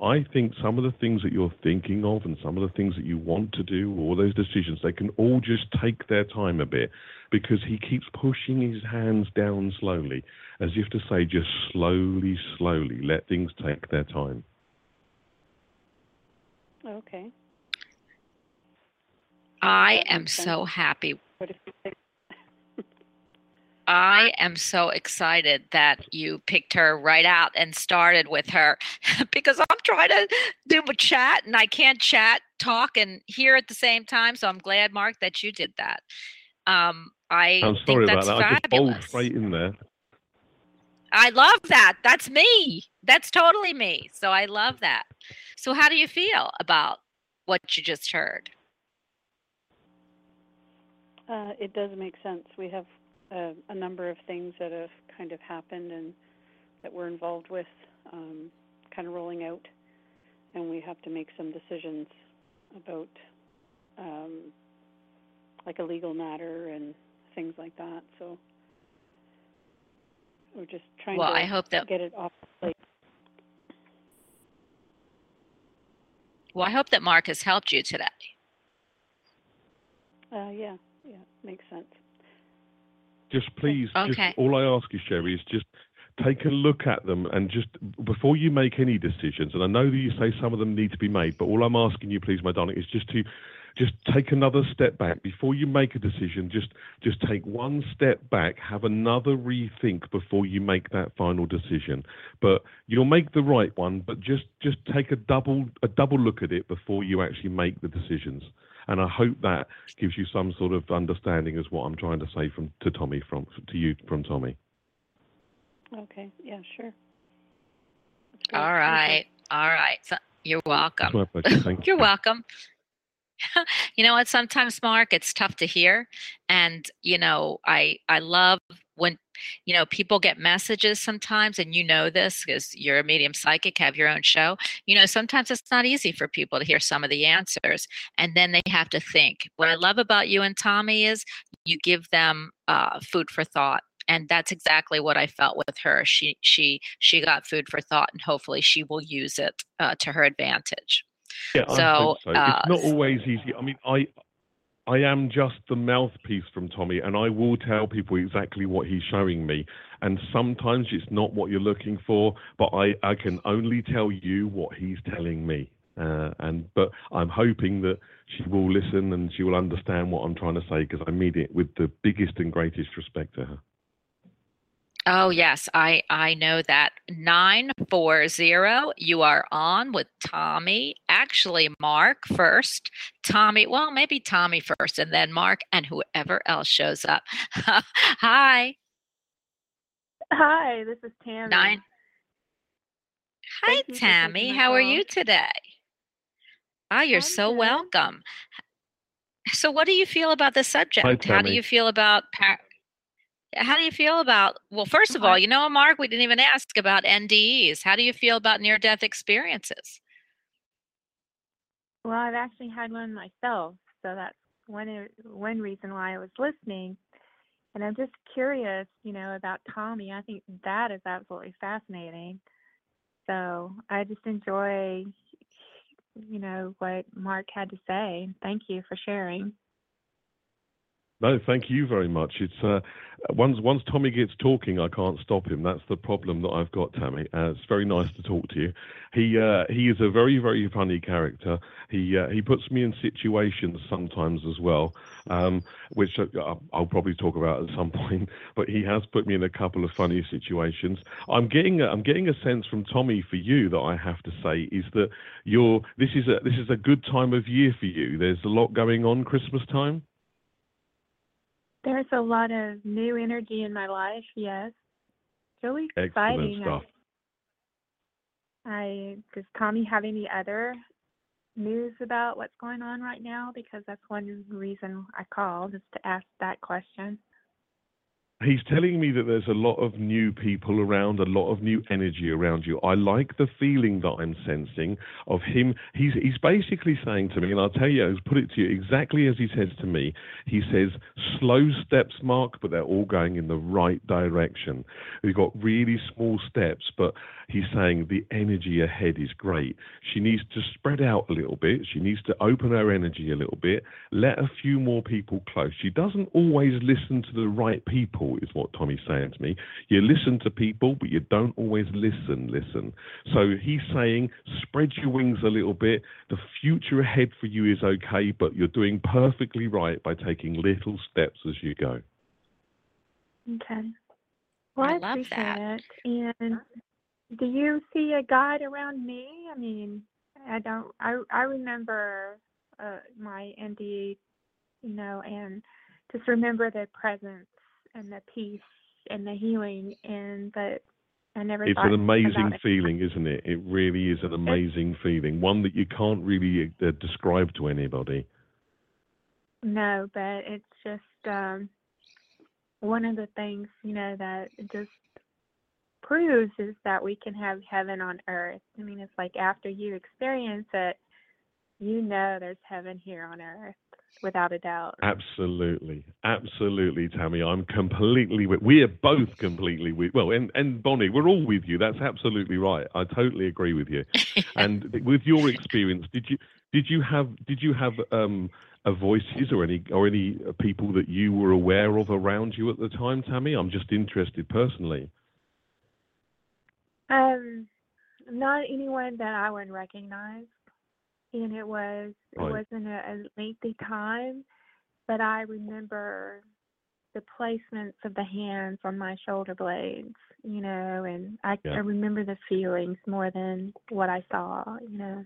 I think some of the things that you're thinking of and some of the things that you want to do, all those decisions, they can all just take their time a bit because he keeps pushing his hands down slowly, as if to say, just slowly, slowly, let things take their time. Okay. I am so happy. What if you think? [laughs] I am so excited that you picked her right out and started with her [laughs] because I'm trying to do a chat and I can't chat, talk, and hear at the same time. So I'm glad, Mark, that you did that. Um, I I'm think sorry that's about that. I just bowled fabulous. straight in there. I love that. That's me. That's totally me. So I love that. So how do you feel about what you just heard? Uh, it does make sense. We have uh, a number of things that have kind of happened and that we're involved with, um, kind of rolling out, and we have to make some decisions about, um, like a legal matter and things like that. So we're just trying Well, to I hope that get it off the plate. well, I hope that Mark has helped you today. Uh, yeah, Yeah, makes sense. Just please, Okay. just all I ask you, Sherry, is just take a look at them and just before you make any decisions. And I know that you say some of them need to be made, but all I'm asking you, please, my darling, is just to just take another step back before you make a decision. Just just take one step back, have another rethink before you make that final decision. But you'll make the right one, but just just take a double a double look at it before you actually make the decisions. And I hope that gives you some sort of understanding as what I'm trying to say from to Tommy from to you from Tommy. Okay. Yeah, sure. That's great. All Thank you. right. All right. So, you're welcome. my. Thank [laughs] You're you. welcome. [laughs] you know what? Sometimes, Mark, it's tough to hear, and you know, I I love when you know people get messages sometimes, and you know this because you're a medium psychic, have your own show. You know, sometimes it's not easy for people to hear some of the answers, and then they have to think. What I love about you and Tommy is you give them uh, food for thought. And that's exactly what I felt with her. She she she got food for thought, and hopefully she will use it uh, to her advantage. Yeah, I So, so. uh, it's not always easy. I mean, I I am just the mouthpiece from Tommy, and I will tell people exactly what he's showing me. And sometimes it's not what you're looking for, but I, I can only tell you what he's telling me. Uh, and but I'm hoping that she will listen and she will understand what I'm trying to say because I mean it with the biggest and greatest respect to her. Oh yes, I I know that. 940 you are on with Tommy. Actually Mark first. Tommy, well, maybe Tommy first and then Mark and whoever else shows up. [laughs] Hi. Hi, this is Tammy. Nine. Hi Thank Tammy, taking my how are you today? Ah, you're I'm so good. welcome. So what do you feel about the subject? How do you feel about par- how do you feel about well first of all you know mark we didn't even ask about ndes how do you feel about near death experiences Well, I've actually had one myself, so that's one one reason why I was listening. And I'm just curious, you know, about Tommy. I think that is absolutely fascinating. So I just enjoy, you know, what Mark had to say. Thank you for sharing. No, thank you very much. It's uh, once once Tommy gets talking, I can't stop him. That's the problem that I've got, Tammy. Uh, it's very nice to talk to you. He uh, he is a very very funny character. He uh, he puts me in situations sometimes as well, um, which I- I'll- I'll probably talk about at some [laughs] point. But he has put me in a couple of funny situations. I'm getting a, I'm getting a sense from Tommy for you that I have to say is that you're this is a this is a good time of year for you. There's a lot going on Christmas time. There's a lot of new energy in my life. Yes, really Excellent exciting. I- I does Tommy have any other news about what's going on right now? Because that's one reason I called is to ask that question. He's telling me that there's a lot of new people around, a lot of new energy around you. I like the feeling that I'm sensing of him. He's he's basically saying to me, and I'll tell you, I'll put it to you exactly as he says to me. He says, "Slow steps, Mark, but they're all going in the right direction." We've got really small steps, but he's saying the energy ahead is great. She needs to spread out a little bit. She needs to open her energy a little bit. Let a few more people close. She doesn't always listen to the right people, is what Tommy's saying to me. You listen to people, but you don't always listen. Listen. So he's saying, spread your wings a little bit. The future ahead for you is okay, but you're doing perfectly right by taking little steps as you go. Okay. Well, I I, love appreciate that. it. And do you see a guide around me? I mean, I don't. I I remember uh, my ND, you know, and just remember the presence and the peace and the healing, and but I never It's an amazing it. feeling, isn't it? It really is an amazing feeling, one that you can't really uh, describe to anybody. No, but it's just um, one of the things, you know, that just proves is that we can have heaven on earth. I mean, it's like after you experience it, you know there's heaven here on earth without a doubt. Absolutely, absolutely, Tammy. I'm completely with. We are both completely with. Well, and and Bonnie, we're all with you. That's absolutely right. I totally agree with you. [laughs] And with your experience, did you did you have did you have um a voices or any or any uh, people that you were aware of around you at the time, Tammy? I'm just interested personally. Um, not anyone that I would recognize, and it was it Right. wasn't a, a lengthy time, but I remember the placements of the hands on my shoulder blades, you know, and I, Yeah. I remember the feelings more than what I saw, you know.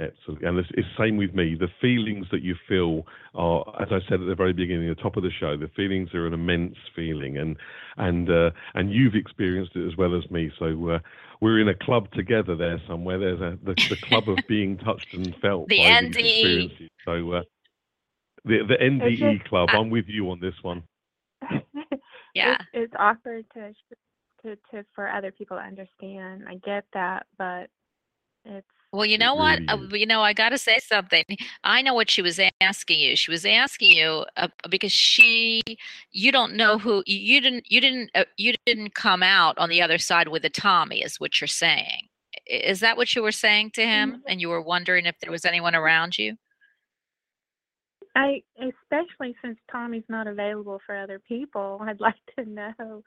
Excellent. And it's, it's same with me. The feelings that you feel are, as I said at the very beginning, the top of the show. The feelings are an immense feeling, and and uh, and you've experienced it as well as me. So uh, we're in a club together there somewhere. There's a the, the club of being touched and felt [laughs] The NDE. So uh, the the NDE just- club. I- I'm with you on this one. [laughs] Yeah. it's, it's awkward to, to to for other people to understand. I get that, but it's Well, you know what? Uh, you know, I got to say something. I know what she was asking you. She was asking you uh, because she, you don't know who you, didn't, you didn't, uh, you didn't come out on the other side with a Tommy, is what you're saying. Is that what you were saying to him? And you were wondering if there was anyone around you? I especially since Tommy's not available for other people, I'd [laughs] like to know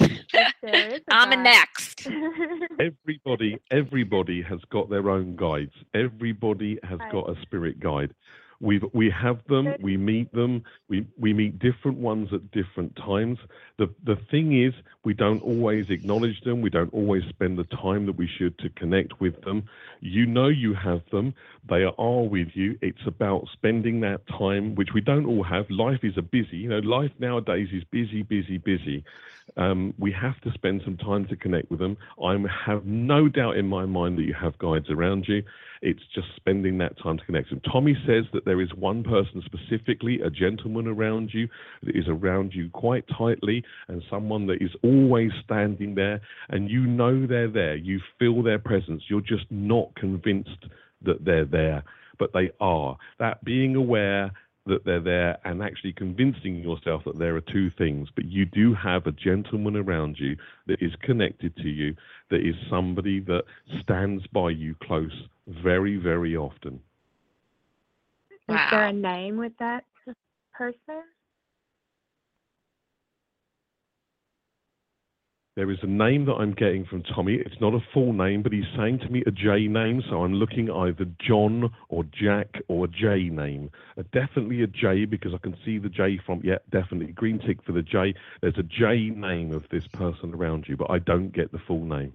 if there is a I'm a next. [laughs] Everybody, everybody has got their own guides. Everybody has Right. got a spirit guide. We've we have them. We meet them. We we meet different ones at different times. The the thing is, we don't always acknowledge them. We don't always spend the time that we should to connect with them. You know you have them. They are with you. It's about spending that time, which we don't all have. Life is a busy. You know, life nowadays is busy, busy, busy. Um, we have to spend some time to connect with them. I have no doubt in my mind that you have guides around you. It's just spending that time to connect them. Tommy says that there is one person specifically, a gentleman around you that is around you quite tightly, and someone that is always standing there, and you know they're there. You feel their presence. You're just not convinced that they're there, but they are. That being aware that they're there and actually convincing yourself that there are two things. But you do have a gentleman around you that is connected to you, that is somebody that stands by you close very, very often. Is there a name with that person? There is a name that I'm getting from Tommy. It's not a full name, but he's saying to me a J name. So I'm looking either John or Jack or a J name. Uh, definitely a J because I can see the J from, yeah, definitely. Green tick for the J. There's a J name of this person around you, but I don't get the full name.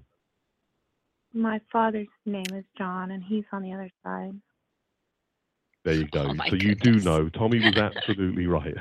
My father's name is John, and he's on the other side. There you [laughs] go. Oh, my so you do know. Tommy was [laughs] absolutely right.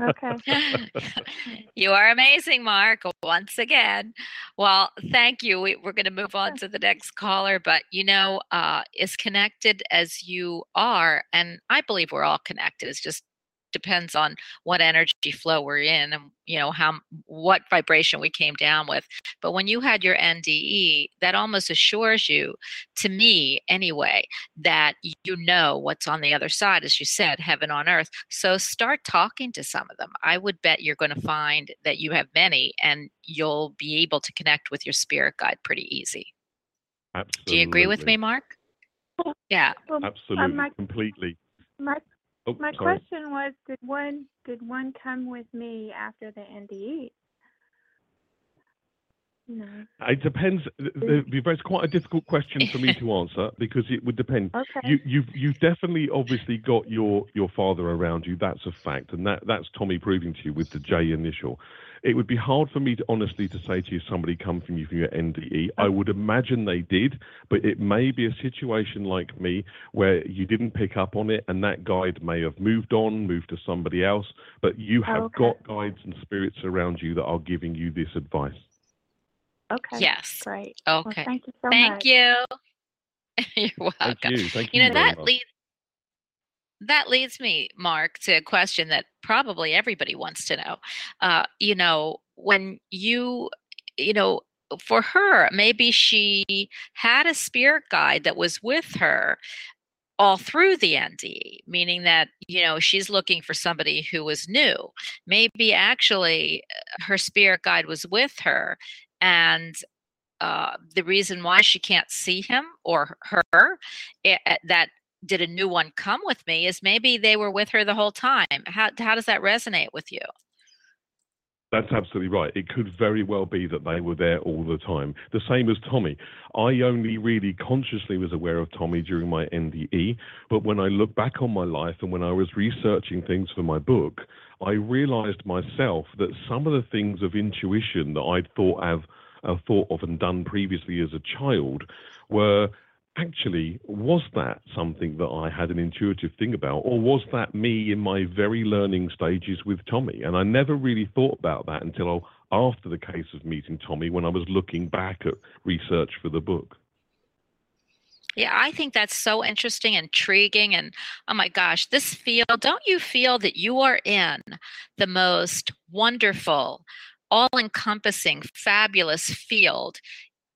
Okay. [laughs] you are amazing, Mark, once again. Well, thank you. We, we're going to move on to the next caller, but you know, uh, as connected as you are, and I believe we're all connected, it's just depends on what energy flow we're in and you know how what vibration we came down with but when you had your nde that almost assures you to me anyway that you know what's on the other side as you said heaven on earth so start talking to some of them i would bet you're going to find that you have many and you'll be able to connect with your spirit guide pretty easy absolutely. do you agree with me mark yeah Well, Absolutely. Um, my- completely. my Oh, my sorry. question was, did one did one come with me after the NDE? No. It depends. th- mm. It's quite a difficult question for me to [laughs] answer because it would depend. Okay. You, you've you've definitely obviously got your your father around you. That's a fact, and that that's Tommy proving to you with the J initial. It would be hard for me to honestly to say to you somebody come from you from your NDE. I would imagine they did, but it may be a situation like me where you didn't pick up on it, and that guide may have moved on, moved to somebody else. But you have Okay. got guides and spirits around you that are giving you this advice. okay. yes Great. Well, okay thank you so thank much. you [laughs] you're welcome Thank you. Thank you. you know very that leads that leads me mark to a question that probably everybody wants to know uh, you know when you you know for her maybe she had a spirit guide that was with her all through the NDE, meaning that you know she's looking for somebody who was new. Maybe actually uh, her spirit guide was with her, and uh, the reason why she can't see him or her, i- uh, that did a new one come with me is maybe they were with her the whole time. How how does that resonate with you? That's absolutely right. It could very well be that they were there all the time. The same as Tommy. I only really consciously was aware of Tommy during my NDE, but when I look back on my life and when I was researching things for my book, I realized myself that some of the things of intuition that I'd thought of, uh, thought of and done previously as a child were actually, was that something that I had an intuitive thing about, or was that me in my very learning stages with Tommy? And I never really thought about that until after the case of meeting Tommy when I was looking back at research for the book. Yeah, I think that's so interesting, intriguing, and oh my gosh, this field, don't you feel that you are in the most wonderful, all encompassing, fabulous field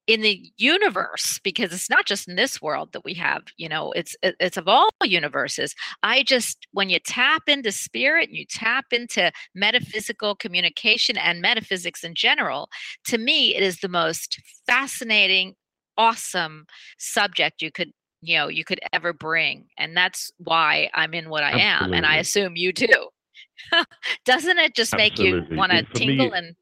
in the universe because it's not just in this world that we have you know it's it's of all universes i just when you tap into spirit and you tap into metaphysical communication and metaphysics in general to me it is the most fascinating awesome subject you could you know you could ever bring and that's why i'm in what i Absolutely. am and i assume you too [laughs] doesn't it just make Absolutely. you want to for me, tingle and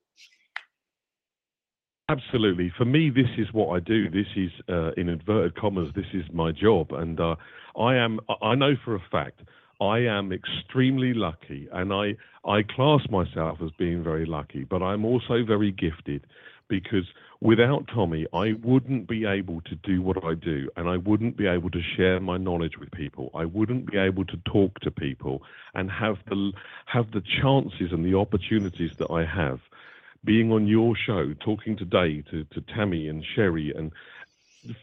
Absolutely. For me, this is what I do. This is, uh, in inverted commas, this is my job. And uh, I am, I- know for a fact, I am extremely lucky. And I, I class myself as being very lucky, but I'm also very gifted because without Tommy, I wouldn't be able to do what I do. And I wouldn't be able to share my knowledge with people. I wouldn't be able to talk to people and have the, have the chances and the opportunities that I have being on your show, talking today to, to Tammy and Sherry. And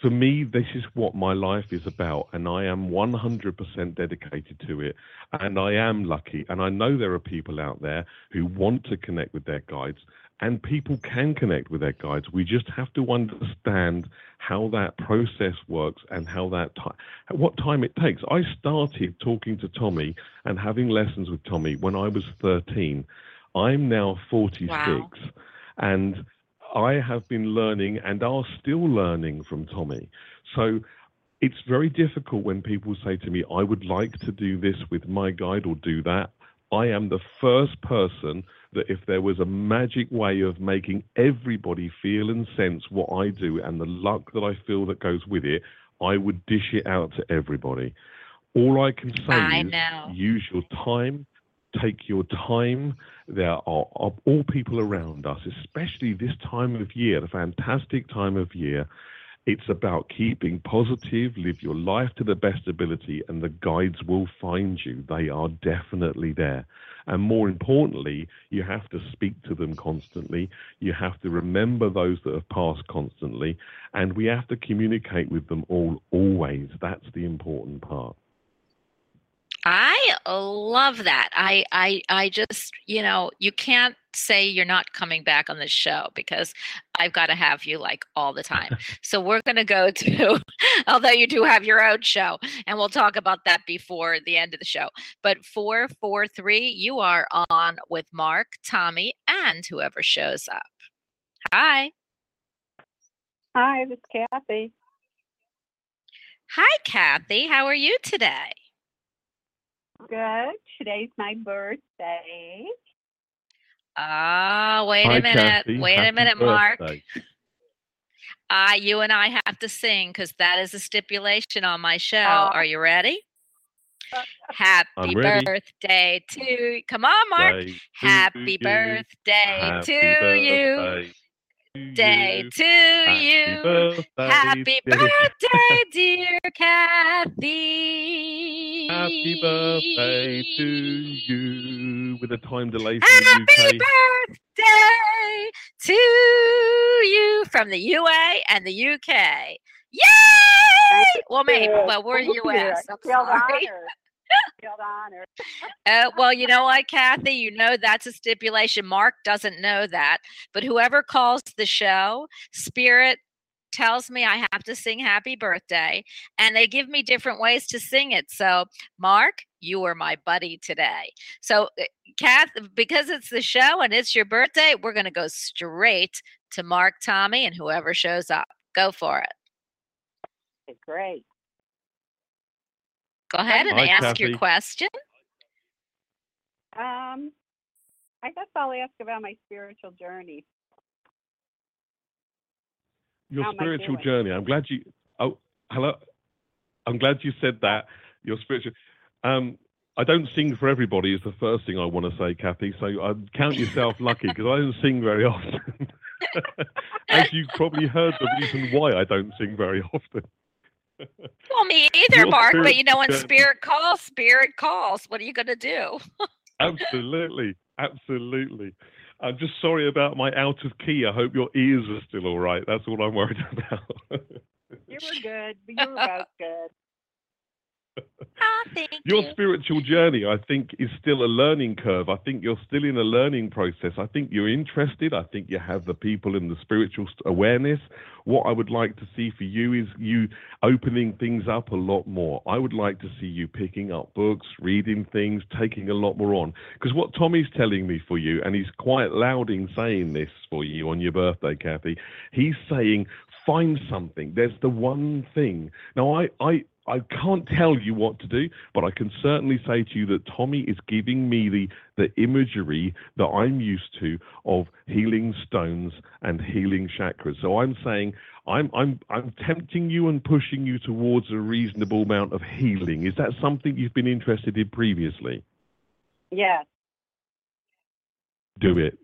for me, this is what my life is about. And I am 100% dedicated to it. And I am lucky. And I know there are people out there who want to connect with their guides. And people can connect with their guides. We just have to understand how that process works and how that time, what time it takes. I started talking to Tommy and having lessons with Tommy when I was 13. I'm now 46 Wow. and I have been learning and are still learning from Tommy. So it's very difficult when people say to me, I would like to do this with my guide or do that. I am the first person that if there was a magic way of making everybody feel and sense what I do and the luck that I feel that goes with it, I would dish it out to everybody. All I can say I is know. use your time, take your time. There are, all people around us, especially this time of year, the fantastic time of year. It's about keeping positive, live your life to the best ability, and the guides will find you. They are definitely there. And more importantly, you have to speak to them constantly. You have to remember those that have passed constantly. And we have to communicate with them all, always. That's the important part. I love that. I I I just, you know, you can't say you're not coming back on this show because I've got to have you like all the time. [laughs] so we're going to go [laughs] to although you do have your own show and we'll talk about that before the end of the show. But 443 you are on with Mark, Tommy and whoever shows up. Hi. Hi, this is Kathy. Hi Kathy, how are you today? Good. Today's my birthday. Ah, wait Hi, a minute. Kathy. Wait a Happy minute, Mark. birthday. Uh, you and I have to sing because that is a stipulation on my show. Oh. Are you ready? [laughs] Happy ready. birthday to you. come on, Mark. Happy birthday to you. Birthday to Day you. to Happy you. birthday, Happy birthday, dear Kathy. Happy birthday to you with a time delay from Happy the UK. birthday to you from the UA and the UK. Yay! Well, maybe. you. Well, we're Thank you. US. I'm sorry. Feel honored. Uh, [laughs] well, you know what, Kathy? You know that's a stipulation. Mark doesn't know that. But whoever calls the show, Spirit tells me I have to sing happy birthday. And they give me different ways to sing it. So, Mark, you are my buddy today. So, uh, Kath, because it's the show and it's your birthday, we're going to go straight to Mark, Tommy, and whoever shows up. Go for it. Great. Go ahead and Hi, ask your question. Um, I guess I'll ask about my spiritual journey. Your How am I spiritual doing? journey. I'm glad you. Oh, hello. I'm glad you said that. Your spiritual. Um, I don't sing for everybody. Is the first thing I want to say, Kathy. So I count yourself lucky [laughs] because I don't sing very often. [laughs] As you probably heard, the reason why I don't sing very often. Well, me [laughs] either, Your Mark. But you know, when spirit calls, spirit calls. What are you going to do? Absolutely, absolutely. I'm just sorry about my out of key. I hope your ears are still all right. That's all I'm worried [laughs] about. You were good. You were both good. Ah, Your you. spiritual journey, I think, is still a learning curve. I think you're still in a learning process. I think you're interested. I think you have the people in the spiritual awareness. What I would like to see for you is you opening things up a lot more. I would like to see you picking up books, reading things, taking a lot more on. Because what Tommy's telling me for you, and he's quite loud in saying this for you on your birthday, Kathy, he's saying, find something. There's the one thing. Now, I, I, I can't tell you what to do, but I can certainly say to you that Tommy is giving me the, the imagery that I'm used to of healing stones and healing chakras. So I'm saying I'm I'm I'm tempting you and pushing you towards a reasonable amount of healing. Is that something you've been interested in previously? Yes. do it.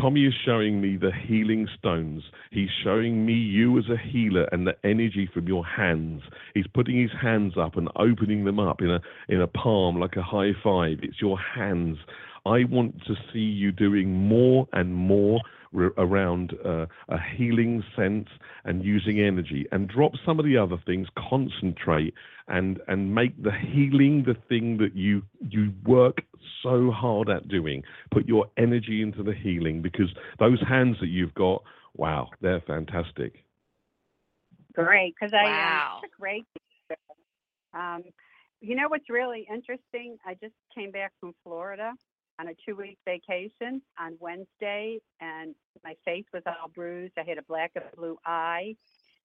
Tommy is showing me the healing stones. He's showing me you as a healer and the energy from your hands. He's putting his hands up and opening them up in a in a palm like a high five. It's your hands. I want to see you doing more and more r- around uh, a healing sense and using energy and drop some of the other things concentrate and and make the healing the thing that you you work so hard at doing put your energy into the healing because those hands that you've got wow they're fantastic Great, because I Wow. um, took Reiki. Um, you know what's really interesting? I just came back from Florida on a two-week vacation on Wednesday, and my face was all bruised. I had a black and blue eye,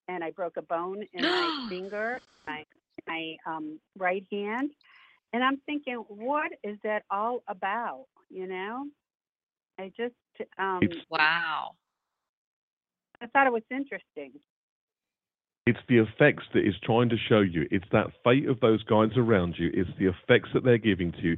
and I broke a bone in my [gasps] finger, my my um, right hand. And I'm thinking, what is that all about? You know, I just um, Wow. I thought it was interesting. It's the effects that it's trying to show you. It's that fate of those guides around you. It's the effects that they're giving to you,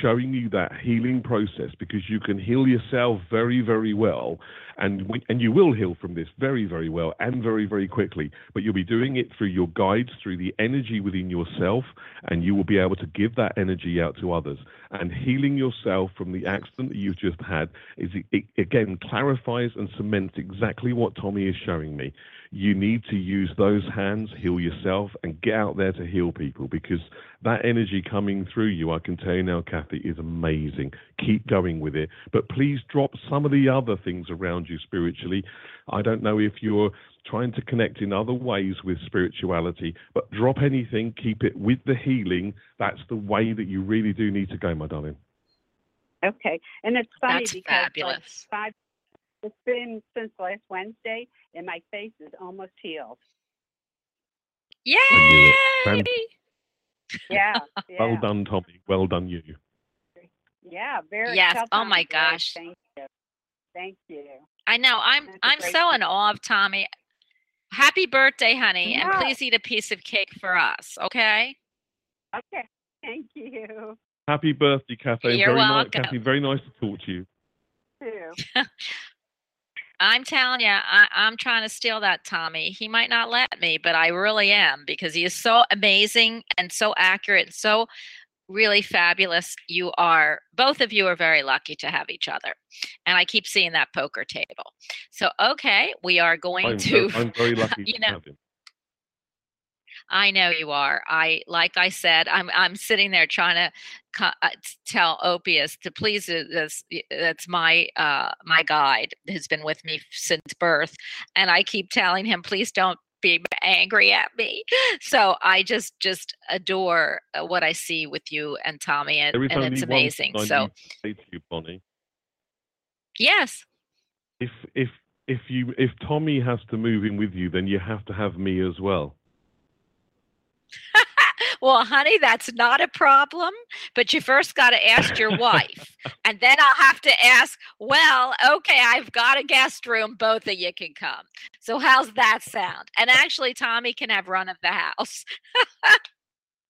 showing you that healing process because you can heal yourself very, very well, and we, and you will heal from this very, very well and very, very quickly. But you'll be doing it through your guides, through the energy within yourself, and you will be able to give that energy out to others. And healing yourself from the accident that you've just had is it, again clarifies and cements exactly what Tommy is showing me you need to use those hands, heal yourself, and get out there to heal people because that energy coming through you, I can tell you now, Kathy, is amazing. Keep going with it. But please drop some of the other things around you spiritually. I don't know if you're trying to connect in other ways with spirituality, but drop anything, keep it with the healing. That's the way that you really do need to go, my darling. Okay, and it's funny That's because like, five. It's been since last Wednesday, and my face is almost healed. Yay! knew it. Fan- Yeah, [laughs] yeah, Well done, Tommy. Well done, you. yeah. Very. Yes, oh my gosh. Thank you. Thank you. I know. I'm That's a I'm so thing. in awe of Tommy. Happy birthday, honey, and please eat a piece of cake for us, okay? Okay, thank you Happy birthday, Kathy. You're very nice, welcome. Kathy. Very nice to talk to you. too. [laughs] I'm telling you, I, I'm trying to steal that Tommy. He might not let me, but I really am because he is so amazing and so accurate and so really fabulous. You are, both of you are very lucky to have each other. And I keep seeing that poker table. So, okay, we are going I'm, to. I'm very [laughs] lucky you to know. I know you are. I like I said, I'm I'm sitting there trying to co- uh, tell Opius to please uh, this. That's my uh my guide who's been with me since birth, and I keep telling him, please don't be angry at me. So I just just adore uh, what I see with you and Tommy, and, and it's amazing. So say to you, Bonnie. yes, If if if you if Tommy has to move in with you, then you have to have me as well. [laughs] well, honey, that's not a problem, but you first got to ask your wife. And then I'll have to ask, well, okay, I've got a guest room. Both of you can come. So, how's that sound? And actually, Tommy can have run of the house. [laughs]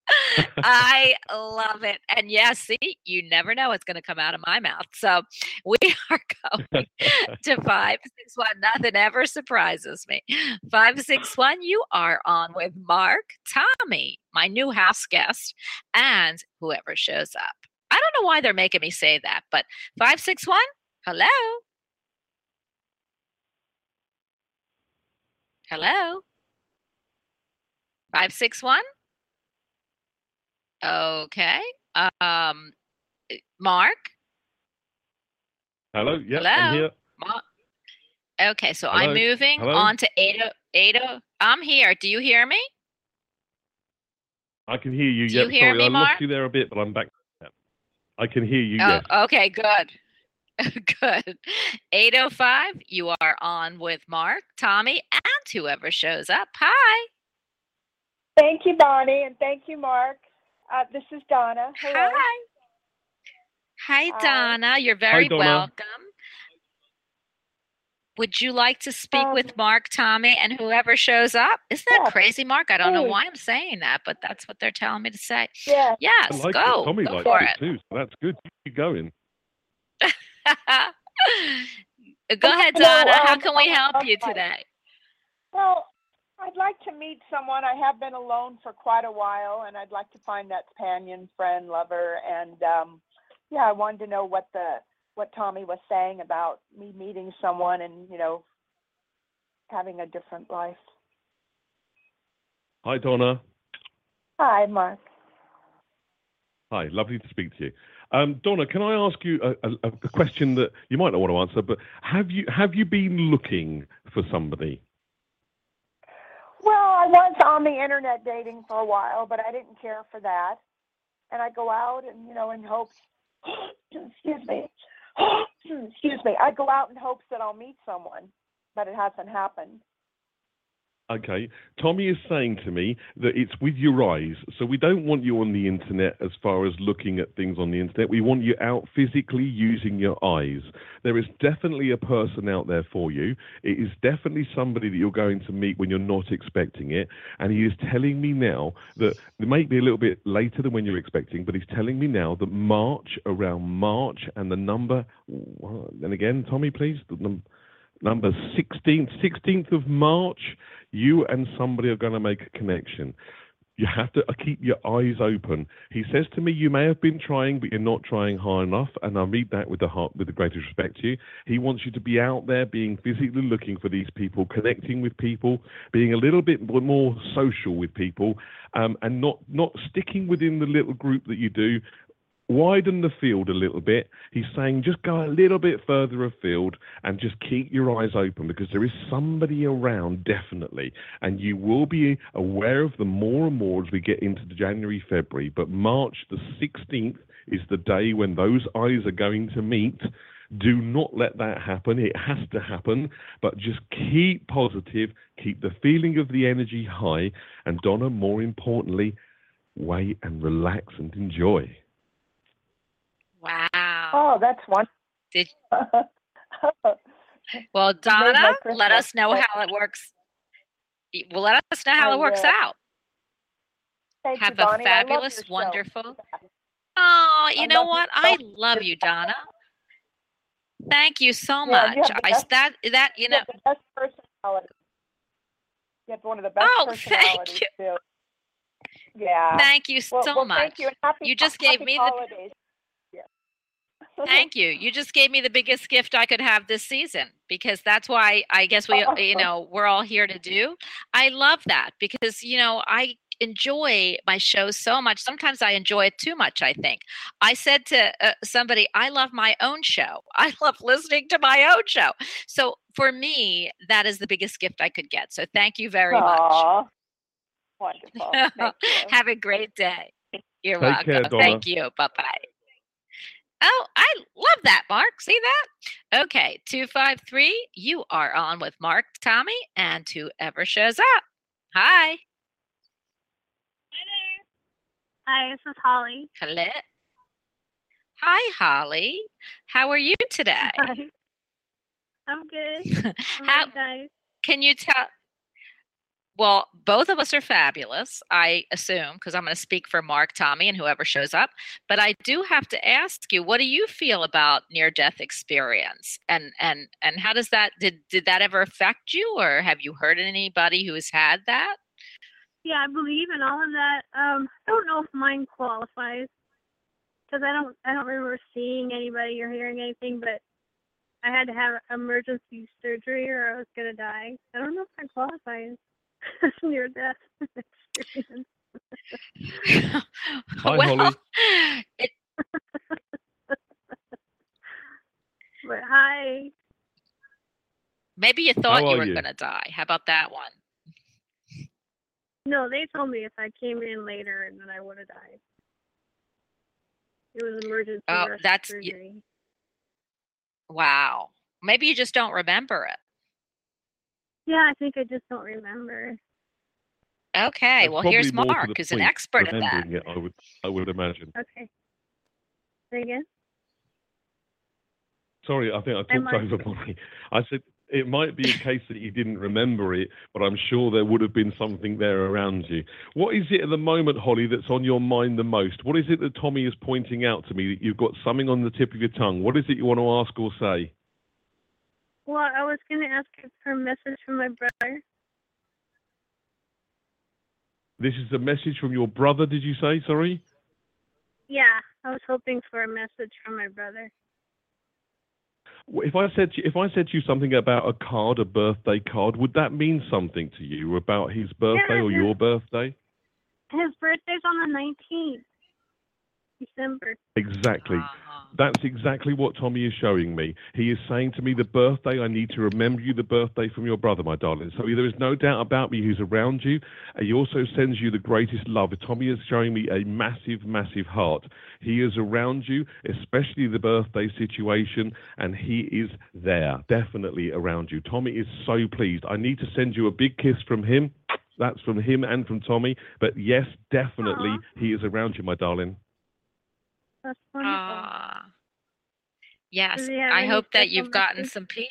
[laughs] I love it. And yes, see, you never know what's going to come out of my mouth. So [laughs] we are going [laughs] to 561. Nothing ever surprises me. 561, you are on with Mark, Tommy, my new house guest, and whoever shows up. I don't know why they're making me say that, but 561, hello. Hello. 561. Okay. Um, eh, Mark. Hello. Yeah, Hello? I'm here. Ma- Okay, so I'm moving Hello? on to Ada. Ada, I'm here. Do you hear me? I can hear you. Do yeah, you hear sorry, me, I Mark? lost you there a bit, but I'm back. I can hear you. Oh, yes. okay, good. [laughs] good. 805, you are on with Mark, Tommy, and whoever shows up. Hi. Thank you, Bonnie, and thank you, Mark. Uh, this is Donna. Hello. Hi. Hi, Hi. Donna. You're very Donna. welcome. Would you like to speak Um, with Marc, Tommy, and whoever shows up? Isn't that yeah, crazy, Marc? I don't know why I'm saying that, but that's what they're telling me to say. Yeah. Yes, I like go. it. Tommy go likes for it it. too, so that's good. Keep going. [laughs] Go ahead, you know, Donna. How um, can we I'm help you today? Well, I'd like to meet someone. I have been alone for quite a while, and I'd like to find that companion, friend, lover, and um, yeah, I wanted to know what the what Tommy was saying about me meeting someone and you know having a different life. Hi, Donna. Hi, Marc. Hi, lovely to speak to you. Um, Donna, can I ask you a, a, a question that you might not want to answer, but have you have you been looking for somebody? Was on the internet dating for a while, but I didn't care for that. And I go out and, you know, in hopes, [clears throat] excuse me, [clears throat] excuse me, I go out in hopes that I'll meet someone, but it hasn't happened. Okay, Tommy is saying to me that it's with your eyes. So we don't want you on the internet as far as looking at things on the internet. We want you out physically using your eyes. There is definitely a person out there for you. It is definitely somebody that you're going to meet when you're not expecting it. And he is telling me now that it may be a little bit later than when you're expecting, but he's telling me now that March, around March, and the number, and again, Tommy, please, the num- number 16th, 16th of March, you and somebody are going to make a connection. You have to uh, keep your eyes open. He says to me, "You may have been trying, but you're not trying hard enough." And I read that with the heart, with the greatest respect to you. He wants you to be out there, being physically looking for these people, connecting with people, being a little bit more social with people, um, and not not sticking within the little group that you do widen the field a little bit. He's saying just go a little bit further afield and just keep your eyes open because there is somebody around definitely, and you will be aware of them more and more as we get into January, February. But March the 16th is the day when those eyes are going to meet. Do not let that happen. It has to happen, but just keep positive, keep the feeling of the energy high, and Donna, more importantly, wait and relax and enjoy. Oh, that's one. Did- [laughs] Well, Well, made my Donna, let us know how it works. Well, let us know how I it works will. out. Thank Have you, a Bonnie. Fabulous, wonderful. Oh, you I know what? I love you, Donna. Thank you so Yeah, you much. have the I best- that that you You know. have the best personality. You have one of the best Oh, [laughs] thank personalities too. Yeah. Thank you well, so well, much. Thank you. happy, You just gave me the- holidays. Yeah. Thank you. You just gave me the biggest gift I could have this season because that's why I guess we, [laughs] you know, we're all here to do. I love that because, you know, I enjoy my show so much. Sometimes I enjoy it too much, I think. I said to uh, somebody, I love my own show. [laughs] I love listening to my own show. So for me, that is the biggest gift I could get. So thank you very much. [laughs] Wonderful. Have a great day. You're Take welcome. care, Thank you. Bye bye. Oh, I love that, Marc. See that? Okay, 253, you are on with Marc, Tommy, and whoever shows up. Hi. Hi, there. Hi, this is Holly. Hello. Hi, Holly. How are you today? Hi. [laughs] I'm good. [laughs] How How are guys? can you tell? Well, both of us are fabulous, I assume, because I'm going to speak for Marc, Tommy, and whoever shows up. But I do have to ask you, what do you feel about near-death experience, and and and how does that did did that ever affect you, or have you heard anybody who has had that? Yeah, I believe in all of that. Um, I don't know if mine qualifies because I don't I don't remember seeing anybody or hearing anything, but I had to have emergency surgery or I was gonna die. I don't know if that qualifies [laughs] near death [laughs] experience. [laughs] Hi, well, Holly. it, But hi. maybe you thought How you were you? going to die. How about that one? No, they told me if I came in later and then I would have died. It was emergency Oh, rush that's- y- surgery. Wow. Maybe you just don't remember it. Yeah, I think I just don't remember. Okay. That's well, here's probably more to Marc, who's an expert at that. remembering it, I would, I would imagine. Okay. Say again? Sorry, I think I Am talked I- over Molly. I said it might be a case that you didn't remember it, but I'm sure there would have been something there around you. What is it at the moment, Holly, that's on your mind the most? What is it that Tommy is pointing out to me that you've got something on the tip of your tongue? What is it you want to ask or say? Well, I was going to ask for a message from my brother. This is a message from your brother, did you say? Sorry? Yeah, I was hoping for a message from my brother. If I said to you, if I said to you something about a card, a birthday card, would that mean something to you about his birthday or yeah. your birthday? His birthday's on the 19th, December. Exactly. Uh-huh. That's exactly what Tommy is showing me. He is saying to me, the birthday, I need to remember you the birthday from your brother, my darling. So there is no doubt about me who's around you. Uh, he also sends you the greatest love. Tommy is showing me a massive, massive heart. He is around you, especially the birthday situation, and he is there, definitely around you. Tommy is so pleased. I need to send you a big kiss from him. That's from him and from Tommy. But yes, definitely, Aw. he is around you, my darling. That's wonderful. Ah. Yes. Does he have I hope that you've gotten some peace.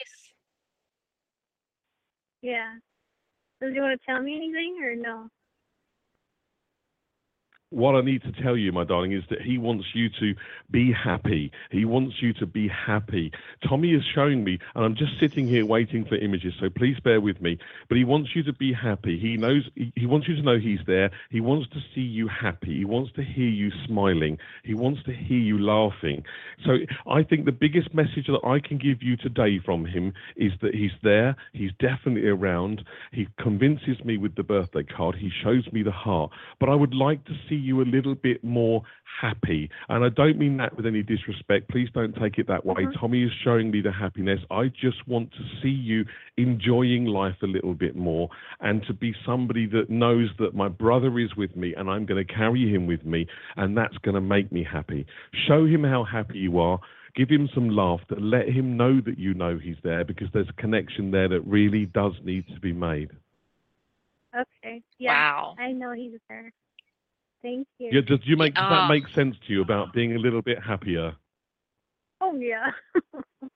Yeah. Does you want to tell me anything or no? What I need to tell you, my darling, is that he wants you to be happy. He wants you to be happy. Tommy is showing me, and I'm just sitting here waiting for images, so please bear with me. But he wants you to be happy. He knows he, wants you to know he's there. He wants to see you happy. He wants to hear you smiling. He wants to hear you laughing. So I think the biggest message that I can give you today from him is that he's there. He's definitely around. He convinces me with the birthday card. He shows me the heart. But I would like to see you a little bit more happy. And I don't mean that with any disrespect. Please don't take it that way. Mhm. Tommy is showing me the happiness. I just want to see you enjoying life a little bit more and to be somebody that knows that my brother is with me and I'm going to carry him with me and that's going to make me happy. Show him how happy you are. Give him some laughter. Let him know that you know he's there because there's a connection there that really does need to be made. Okay. Yeah. Wow. I know he's there. Thank you. Yeah, does you make does that Oh. make sense to you about being a little bit happier? Oh yeah. [laughs]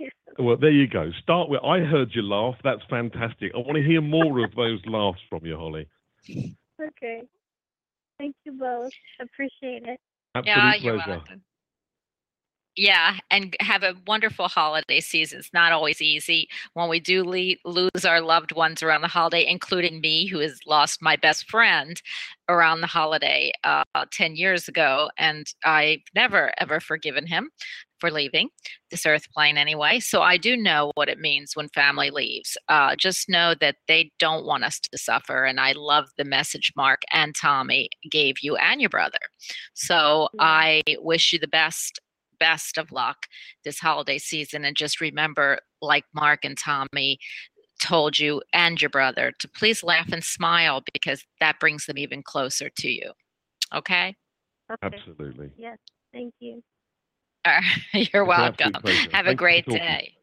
Yeah. Well, there you go. Start with I heard you laugh. That's fantastic. I want to hear more of those laughs from you, Holly. Okay. Thank you both. Appreciate it. Absolute Yeah, you're pleasure. Yeah, and have a wonderful holiday season. It's not always easy when we do le- lose our loved ones around the holiday, including me, who has lost my best friend around the holiday uh, 10 years ago. And I've never, ever forgiven him for leaving this earth plane anyway. So I do know what it means when family leaves. Uh, just know that they don't want us to suffer. And I love the message Marc and Tommy gave you and your brother. So. I wish you the best best of luck this holiday season and just remember like Marc and Tommy told you and your brother to please laugh and smile because that brings them even closer to you. Okay? Okay. Absolutely. Yes. Thank you. [laughs] You're It's an absolute welcome. Have a Thank you for great talking. day.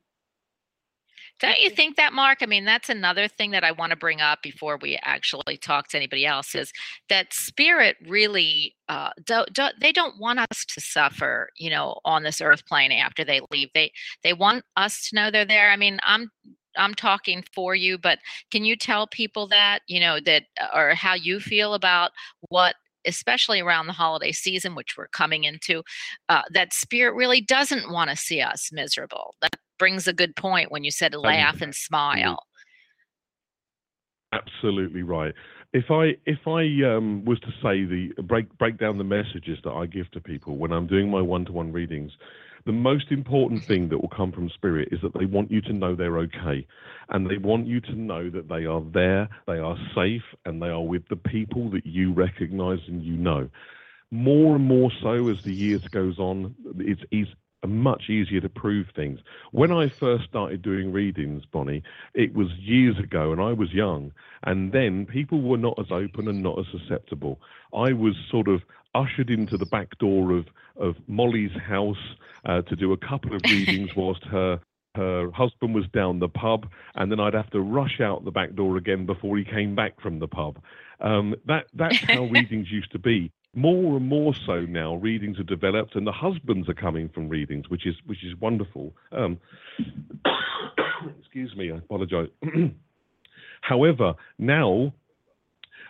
Don't you think that, Marc? I mean, that's another thing that I want to bring up before we actually talk to anybody else is that spirit really uh, don't, don't they don't want us to suffer, you know, on this earth plane after they leave. They they want us to know they're there. I mean, I'm I'm talking for you, but can you tell people that, you know, that or how you feel about what especially around the holiday season, which we're coming into, uh, that spirit really doesn't want to see us miserable. That brings a good point when you said laugh and smile. Absolutely right. If I if I um, was to say the break break down the messages that I give to people when I'm doing my one to one readings, the most important thing that will come from spirit is that they want you to know they're okay, and they want you to know that they are there, they are safe, and they are with the people that you recognize and you know. More and more so as the years goes on, it's, it's much easier to prove things. When I first started doing readings, Bonnie, it was years ago and I was young. And then people were not as open and not as susceptible. I was sort of ushered into the back door of, of Molly's house uh, to do a couple of readings [laughs] whilst her her husband was down the pub, and then I'd have to rush out the back door again before he came back from the pub. Um, that that's how [laughs] readings used to be more and more so now readings are developed and the husbands are coming from readings which is which is wonderful. Um, [coughs] excuse me i apologize. [coughs] However now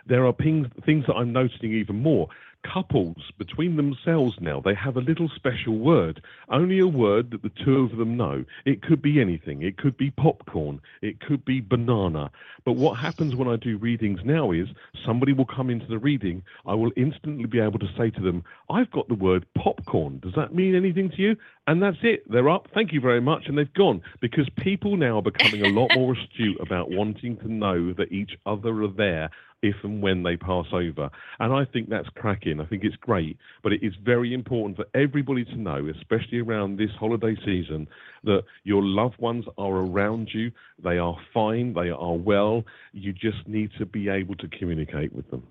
there are things, things that i'm noticing even more couples between themselves now. They have a little special word only a word that the two of them know. It could be anything. It could be popcorn. It could be banana. But what happens when i do readings now is somebody will come into the reading. I will instantly be able to say to them i've got the word popcorn. Does that mean anything to you? And that's it. They're up. Thank you very much. And they've gone. Because people now are becoming a lot more astute about wanting to know that each other are there if and when they pass over. And I think that's cracking. I think it's great. But it is very important for everybody to know, especially around this holiday season, that your loved ones are around you. They are fine. They are well. You just need to be able to communicate with them.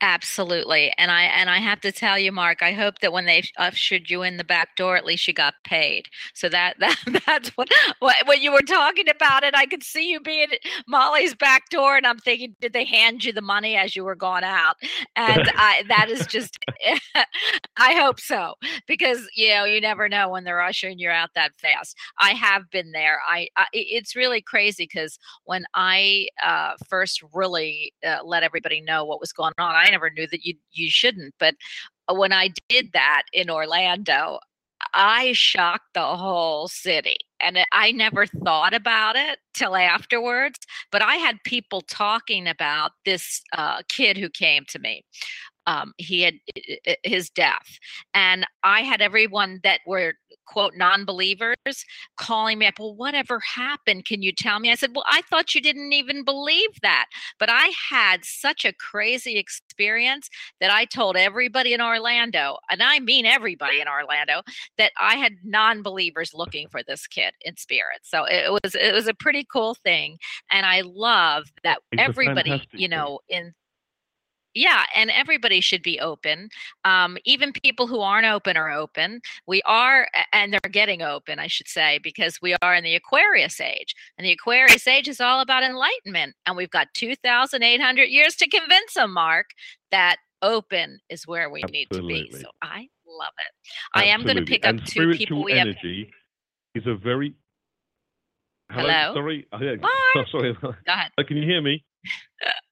Absolutely, and I and I have to tell you, Marc. I hope that when they ushered you in the back door, at least you got paid. So that [laughs] that that's what what when you were talking about it, I could see you being at Molly's back door, and I'm thinking, did they hand you the money as you were going out? And [laughs] I, that is just, [laughs] I hope so, because you know you never know when they're ushering you out that fast. I have been there. I, I it's really crazy because when I uh, first really uh, let everybody know what was going on, I never knew that you you shouldn't. But uh, when I did that in Orlando, I shocked the whole city. And I never thought about it till afterwards. But I had people talking about this uh, kid who came to me. Um, he had his death. And I had everyone that were quote non-believers calling me up well whatever happened? Can you tell me? I said well i thought you didn't even believe that. But i had such a crazy experience that i told everybody in orlando and i mean everybody in orlando that i had non-believers looking for this kid in spirit. So it was it was a pretty cool thing and i love that It's everybody you know in yeah and everybody should be open um, even people who aren't open are open we are and they're getting open i should say because we are in the aquarius age and the aquarius age is all about enlightenment and we've got 2800 years to convince them marc that open is where we need to be so i love it i am going to Absolutely. pick up and two people we have energy is a very Hello? Sorry. Oh, [laughs] yeah. Marc? sorry. [laughs] go ahead Can you hear me? [laughs]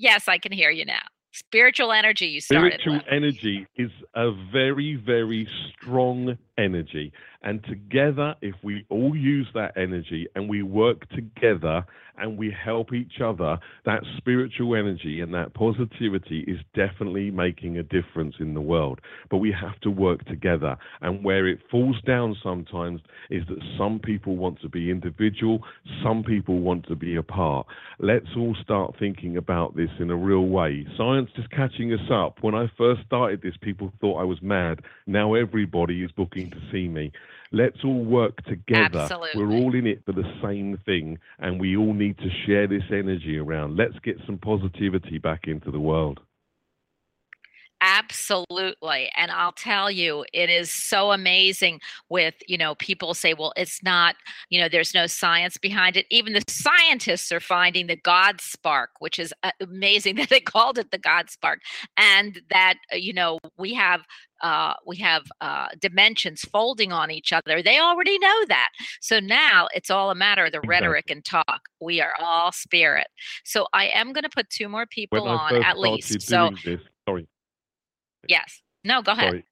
yes i can hear you now spiritual energy you started Spiritual with. energy is a very, very strong energy. And together, if we all use that energy and we work together and we help each other, that spiritual energy and that positivity is definitely making a difference in the world. But we have to work together. And where it falls down sometimes is that some people want to be individual, some people want to be apart. Let's all start thinking about this in a real way. Science is catching us up. When I first started this, people thought I was mad. Now everybody is booking to see me. Let's all work together. Absolutely. We're all in it for the same thing, and we all need to share this energy around. Let's get some positivity back into the world. Absolutely. And I'll tell you, it is so amazing with, you know, people say, well, it's not, you know, there's no science behind it. Even the scientists are finding the God spark, which is uh, amazing [laughs] that they called it the God spark. And that, uh, you know, we have uh, we have uh, dimensions folding on each other. They already know that. So now it's all a matter of the Exactly. rhetoric and talk. We are all spirit. So I am going to put two more people When on at least. So sorry, yes. No, go ahead. sorry.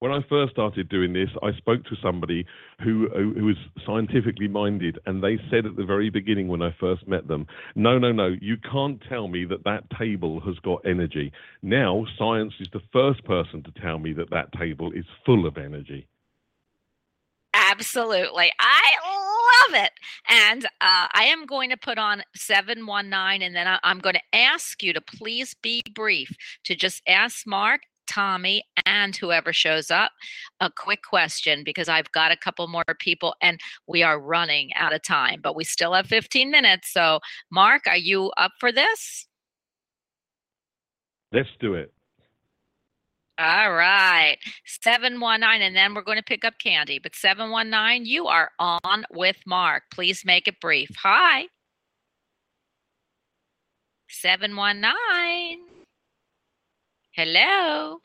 When I first started doing this, I spoke to somebody who, who was scientifically minded, and they said at the very beginning when I first met them, "No, no, no, you can't tell me that that table has got energy." Now, science is the first person to tell me that that table is full of energy. Absolutely. I love it. And uh, I am going to put on 719, and then I, I'm going to ask you to please be brief, to just ask Marc, Tommy, and whoever shows up a quick question because I've got a couple more people and we are running out of time, but we still have 15 minutes. So, Marc, are you up for this? Let's do it. All right. 719, and then we're going to pick up Candy. But 719, you are on with Marc. Please make it brief. Hi. 719. Hello.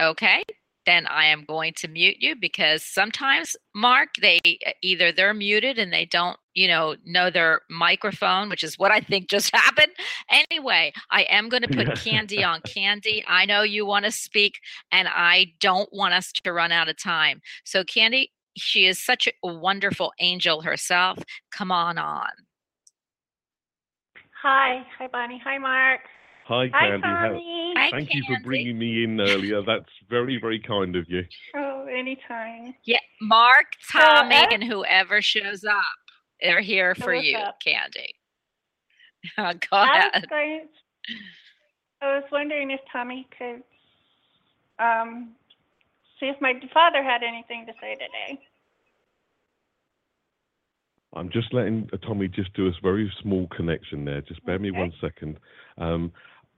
Okay. Then I am going to mute you because sometimes, Marc, they either they're muted and they don't, you know, know their microphone, which is what I think just [laughs] happened. Anyway, I am going to put [laughs] Candy on. Candy, I know you want to speak, and I don't want us to run out of time. So, Candy, she is such a wonderful angel herself. Come on on. Hi, hi, Bonnie. Hi, Marc. Hi, Hi, Candy. How- Tommy. Hi, Thank you for Candy. bringing me in earlier. That's very, very kind of you. Oh, anytime. Yeah, Marc, So, Tommy, uh, and whoever shows up, they're here for what's you, up? Candy. Go [laughs] I was going. I was wondering if Tommy could um, see if my father had anything to say today. I'm just letting uh, Tommy just do a very small connection there. Just bear me one second. Um,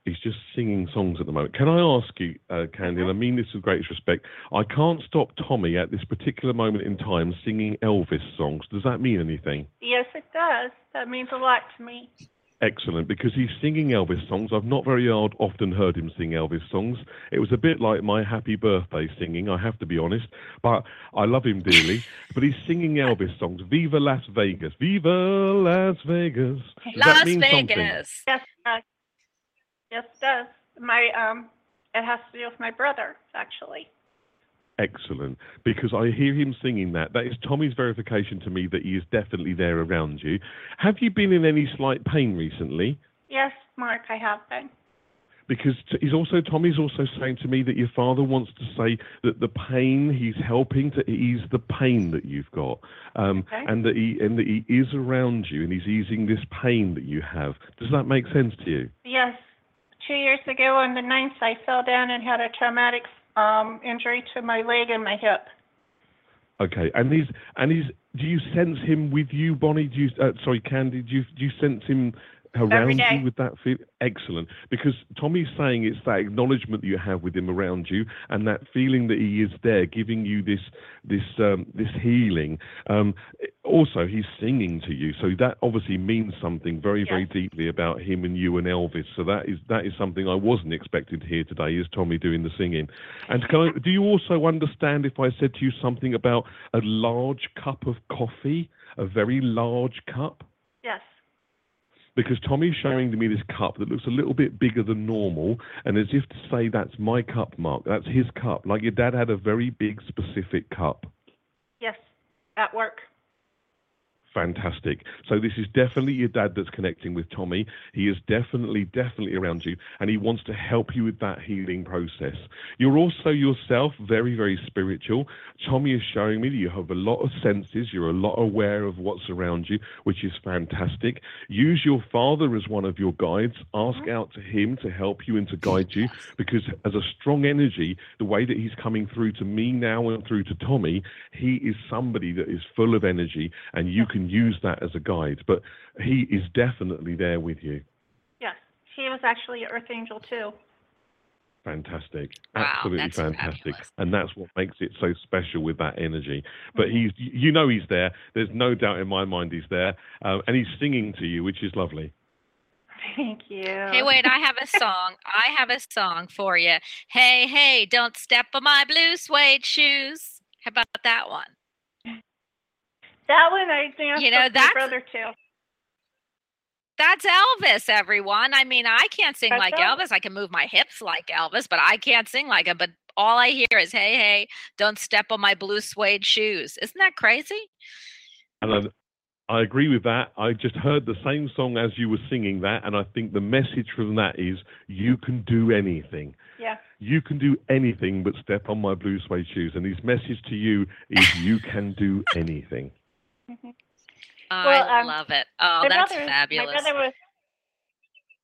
he's just singing songs at the moment. Can I ask you, uh, Candy, and I mean this with greatest respect, I can't stop Tommy at this particular moment in time singing Elvis songs. Does that mean anything? Yes, it does. That means a lot to me. Excellent, because he's singing Elvis songs. I've not very odd, often heard him sing Elvis songs. It was a bit like my happy birthday singing, I have to be honest, but I love him dearly. [laughs] but he's singing Elvis songs. Viva Las Vegas. Viva Las Vegas. Does Las that mean something? Yes, uh, yes, it does. My um, it has to do with my brother, actually. Excellent. Because I hear him singing that. That is Tommy's verification to me that he is definitely there around you. Have you been in any slight pain recently? Yes, Marc, I have been. Because he's also Tommy's also saying to me that your father wants to say that the pain he's helping to ease the pain that you've got, um, Okay. and that he and that he is around you and he's easing this pain that you have. Does that make sense to you? Yes, two years ago on the ninth, I fell down and had a traumatic um, injury to my leg and my hip. Okay, and he's and he's. Do you sense him with you, Bonnie? Do you? Uh, sorry, Candy. Do you do you sense him around you with that feel? Excellent, because Tommy's saying it's that acknowledgement that you have with him around you, and that feeling that he is there, giving you this this um, this healing. Um, also, he's singing to you, so that obviously means something very very deeply about him and you and Elvis. So that is that is something I wasn't expecting to hear today. Is Tommy doing the singing? And can I, do you also understand if I said to you something about a large cup of coffee, a very large cup? Because Tommy's showing me this cup that looks a little bit bigger than normal, and as if to say, "That's my cup, Marc. That's his cup." Like your dad had a very big, specific cup. Yes, at work. Fantastic. So this is definitely your dad that's connecting with Tommy. He is definitely, definitely around you, and he wants to help you with that healing process. You're also yourself very, very spiritual. Tommy is showing me that you have a lot of senses. You're a lot aware of what's around you, which is fantastic. Use your father as one of your guides. Ask mm-hmm. out to him to help you and to guide you, because as a strong energy, the way that he's coming through to me now and through to Tommy, he is somebody that is full of energy, and you can use that as a guide. But he is definitely there with you. Yes. he was actually an Earth Angel too. Fantastic. Wow, Absolutely that's fantastic. fabulous. And that's what makes it so special with that energy. But Mm-hmm. he's, you know, he's there. There's no doubt in my mind he's there. Um, and he's singing to you, which is lovely. Thank you. Hey, wait, I have a song. I have a song for you. Hey, hey, don't step on my blue suede shoes. How about that one? That one I danced You know, with my that's- brother too. That's Elvis, everyone. I mean, I can't sing That's like Elvis. Elvis. I can move my hips like Elvis, but I can't sing like him. But all I hear is, hey, hey, don't step on my blue suede shoes. Isn't that crazy? And I, I agree with that. I just heard the same song as you were singing that. And I think the message from that is you can do anything. Yeah. You can do anything but step on my blue suede shoes. And his message to you is you can do anything. Well, I um, love it. Oh, my that's brother, fabulous. My brother was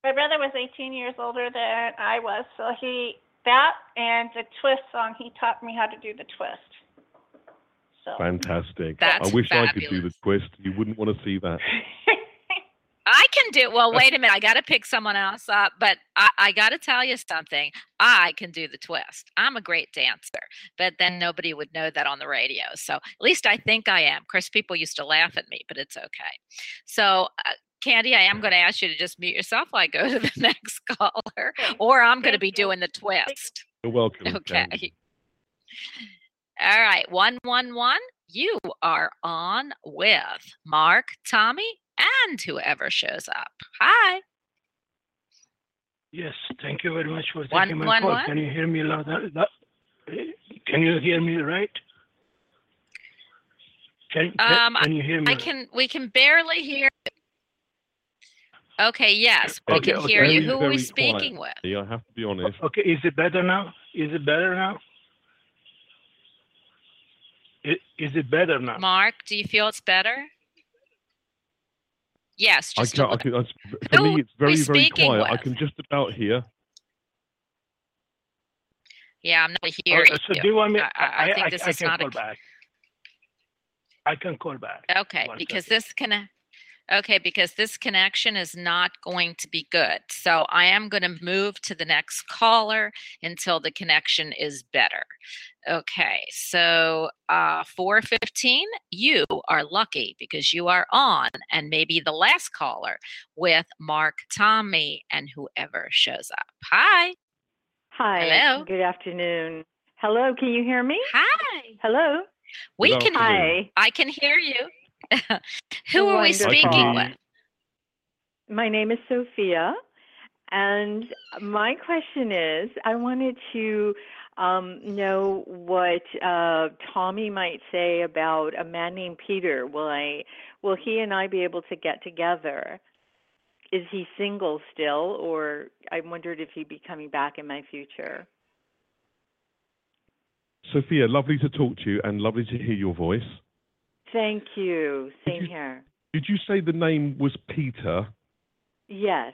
my brother was 18 years older than I was, so he that and the twist song he taught me how to do the twist. So Fantastic. That's I wish I could do the twist. You wouldn't want to see that. [laughs] I can do well. Wait a minute. I got to pick someone else up, but I, I got to tell you something. I can do the twist. I'm a great dancer, but then nobody would know that on the radio. So at least I think I am. Of course, people used to laugh at me, but it's okay. So, uh, Candy, I am going to ask you to just mute yourself while I go to [laughs] the next caller, or I'm going to be doing the twist. You're welcome. [laughs] Okay. Candy. All right. 111, you are on with Marc, Tommy, and whoever shows up. Hi. Yes, thank you very much for One- taking my one call. what? Can you hear me loud? loud- eh, Can you hear me right? Can, can, Um, can you hear me? I can. We can barely hear. Okay. Yes, we Okay, can okay. hear you. Who are we speaking quiet. with? Yeah, I have to be honest. Okay, is it better now? Is it better now? I- Is it better now? Marc, do you feel it's better? Yes, I just a can, I can, I, for Who me, it's very, very speaking quiet. I can just about hear. Yeah, I'm not Oh, hearing so do you want me? I, I, I think this I is can not call a. back. I can call back. Okay, One because second. this can. Okay, because this connection is not going to be good. So I am going to move to the next caller until the connection is better. Okay, so uh, 415, you are lucky because you are on, and maybe the last caller with Marc, Tommy, and whoever shows up. Hi. Hi. Hello. Good afternoon. Hello, can you hear me? Hi. Hello. We Good can. afternoon. Hi. I can hear you. [laughs] Who are we speaking with? My name is Sophia, and my question is I wanted to um, know what uh, Tommy might say about a man named Peter. Will I? Will he and I be able to get together? Is he single still, or I wondered if he'd be coming back in my future? Sophia, lovely to talk to you and lovely to hear your voice. Thank you. Same you- here. Did you say the name was Peter? Yes.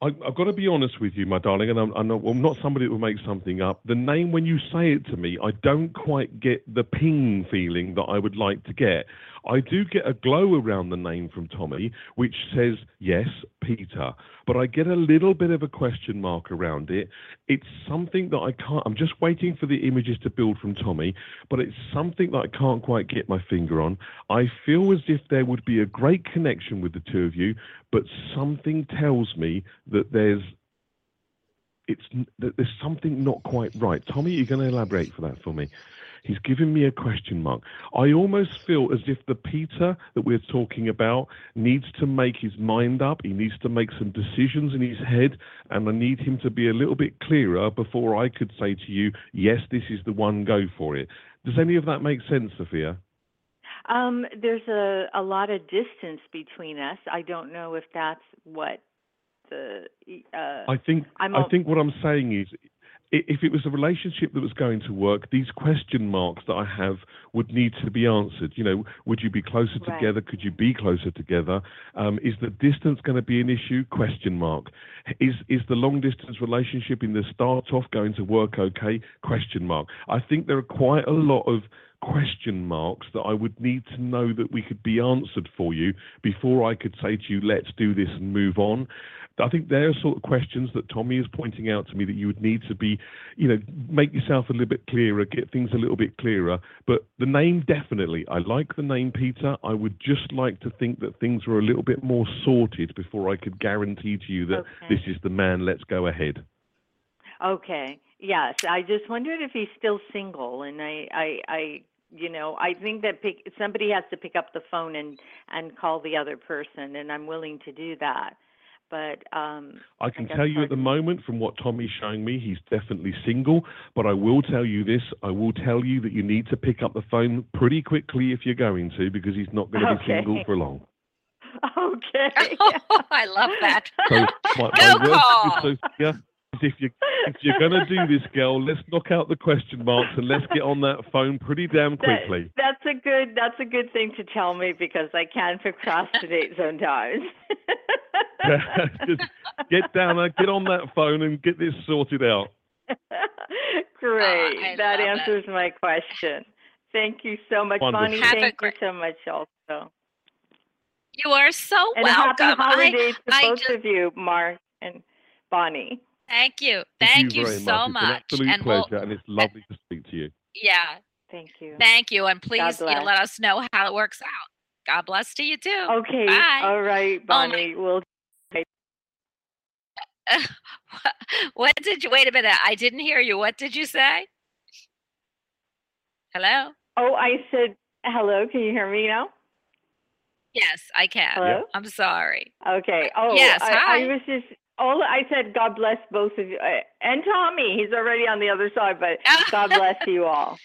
I, I've got to be honest with you, my darling, and I'm, I'm, not, I'm not somebody that will make something up. The name, when you say it to me, I don't quite get the ping feeling that I would like to get. I do get a glow around the name from Tommy, which says, yes, Peter, but I get a little bit of a question mark around it. It's something that I can't, I'm just waiting for the images to build from Tommy, but it's something that I can't quite get my finger on. I feel as if there would be a great connection with the two of you, but something tells me that there's it's that there's something not quite right. Tommy, you're going to elaborate for that for me. He's given me a question mark. I almost feel as if the Peter that we're talking about needs to make his mind up. He needs to make some decisions in his head, and I need him to be a little bit clearer before I could say to you, yes, this is the one, go for it. Does any of that make sense, Sophia? Um, there's a, a lot of distance between us. I don't know if that's what the uh I think I'm I think what I'm saying is if it was a relationship that was going to work, these question marks that I have would need to be answered. You know, would you be closer Right. together? Could you be closer together? Um, is the distance going to be an issue? Question mark. Is is the long distance relationship in the start off going to work okay? Question mark. I think there are quite a lot of question marks that I would need to know that we could be answered for you before I could say to you, let's do this and move on. I think there are sort of questions that Tommy is pointing out to me that you would need to be, you know, make yourself a little bit clearer, get things a little bit clearer. But the name definitely, I like the name Peter. I would just like to think that things were a little bit more sorted before I could guarantee to you that Okay. this is the man. Let's go ahead. Okay. Yes, I just wondered if he's still single, and I, I, I, you know, I think that pick, somebody has to pick up the phone and and call the other person, and I'm willing to do that. But um, I can guess tell you at the moment from what Tommy's showing me, he's definitely single. But I will tell you this: I will tell you that you need to pick up the phone pretty quickly if you're going to, because he's not going to be single for long. okay. [laughs] I love that. So my, my word call. to Sophia, is if you if you're going to do this, girl, let's knock out the question marks and let's get on that phone pretty damn That- quickly. that's a good that's a good thing to tell me because I can procrastinate sometimes. [laughs] Just get down, uh, get on that phone and get this sorted out. [laughs] Great. Oh, that love it. answers my question. Thank you so much, Wonderful. Bonnie. Have a Thank you so much also. You are so And welcome. happy holidays to I both just- of you, Marc and Bonnie. Thank you. Thank, Thank you, you, so much. It's an absolute and we'll- and it's lovely to speak to you. yeah, Thank you. thank you. And please you know, let us know how it works out. God bless to you too. Okay. Bye. All right, Oh, my- Bonnie. we'll [laughs] what did you wait a minute? I didn't hear you. What did you say? Hello? Oh, I said hello. Can you hear me now? Yes, I can. Hello? I'm sorry. Okay. Uh, oh, Yes, I, hi. I was just all I said. God bless both of you uh, and Tommy. He's already on the other side, but [laughs] God bless you all.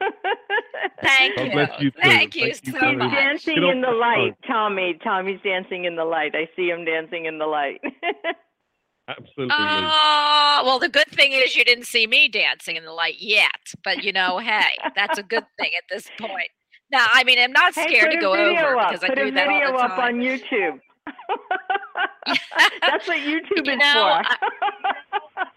[laughs] Thank God you. bless you too. Thank you Thank you so very He's much. much. dancing in the the light. Tommy. Tommy's dancing in the light. I see him dancing in the light. [laughs] Absolutely. Oh, well, the good thing is you didn't see me dancing in the light yet. But you know, hey, that's a good thing at this point. Now, I mean, I'm not scared put to go over up. because I do that all the time. Put a video up on. YouTube. [laughs] That's what YouTube You is know, for.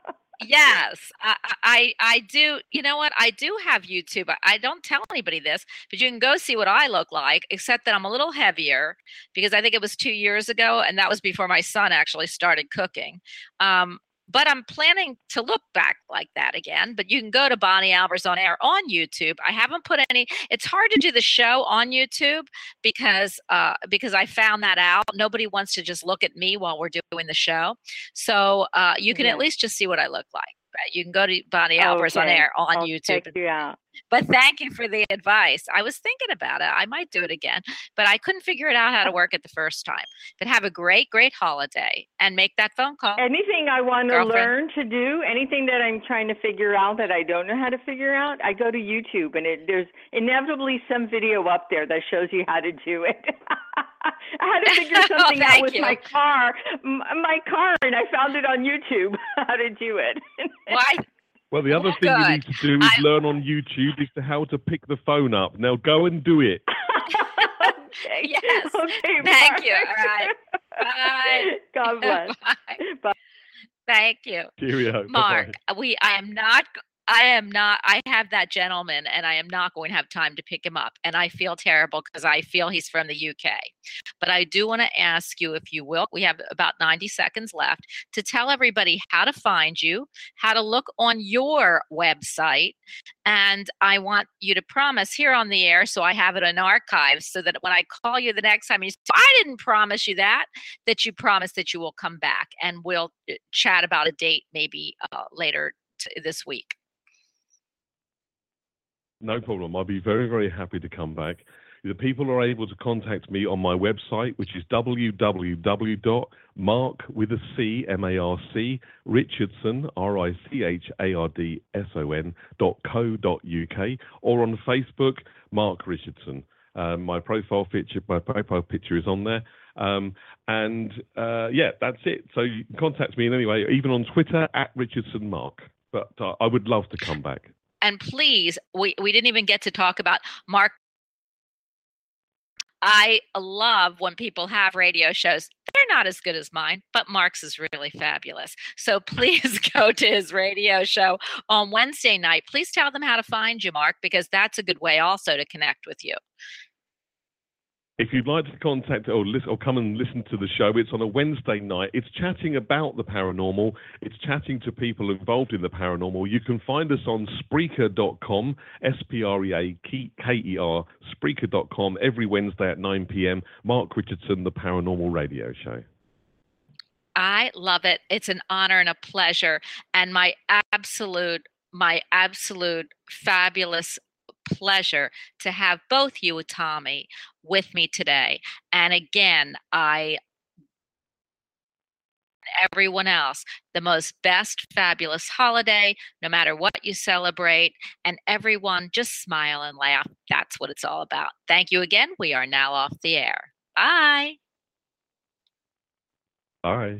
[laughs] yes I, I i do you know what? I do have youtube. I- i don't tell anybody this but you can go see what i look like except that i'm a little heavier because i think it was two years ago and that was before my son actually started cooking. Um but I'm planning to look back like that again. But you can go to Bonnie Albers on air on YouTube. I haven't put any. It's hard to do the show on YouTube because uh, because I found that out. Nobody wants to just look at me while we're doing the show. So uh, you can Yeah. at least just see what I look like. But you can go to Bonnie Albers on air on I'll YouTube. Check you out. But thank you for the advice. I was thinking about it. I might do it again, but I couldn't figure it out how to work it the first time. But have a great, great holiday and make that phone call. Anything I want to learn to do, anything that I'm trying to figure out that I don't know how to figure out, I go to YouTube and it, there's inevitably some video up there that shows you how to do it. [laughs] I had to figure [laughs] Oh, something out with you. my car, m- my car, and I found it on YouTube [laughs] how to do it. Why? Well, the other Well, thing you need to do is learn on YouTube is to how to pick the phone up. Now go and do it. [laughs] okay. Yes. Okay. Thank you. Marc. All right. Bye. God bless. Bye. Bye. Thank you. Cheerio. Marc, Bye-bye. we I am not g- I am not I have that gentleman and I am not going to have time to pick him up and I feel terrible because I feel he's from the UK. But I do want to ask you if you will, we have about 90 seconds left to tell everybody how to find you, how to look on your website and I want you to promise here on the air so I have it in archives so that when I call you the next time you say I didn't promise you that that you promise that you will come back and we'll uh, chat about a date maybe uh, later t- this week. No problem. I'll be very, very happy to come back. The people are able to contact me on my website, which is www.marc with a C, M-A-R-C, Richardson, R-I-C-H-A-R-D-S-O-N dot co dot UK, or on Facebook, Marc Richardson. Um, my profile picture, my profile picture is on there. Um, and uh, yeah, that's it. So you can contact me in any way, even on Twitter at Richardson Marc. But uh, I would love to come back. And please, we, we didn't even get to talk about Marc. I love when people have radio shows. They're not as good as mine, but Marc's is really fabulous. So [laughs] please go to his radio show on Wednesday night. Please tell them how to find you, Marc, because that's a good way also to connect with you. If you'd like to contact or listen or come and listen to the show, it's on a Wednesday night. It's chatting about the paranormal. It's chatting to people involved in the paranormal. You can find us on Spreaker.com, S-P-R-E-A-K-E-R, Spreaker.com every Wednesday at 9 p.m. Marc Richardson, the Paranormal Radio Show. I love it. It's an honor and a pleasure. And my absolute, my absolute fabulous pleasure to have both you and Tommy with me today. And again, I everyone else the most best fabulous holiday no matter what you celebrate and everyone just smile and laugh. That's what it's all about. Thank you again. We are now off the air. Bye. Bye.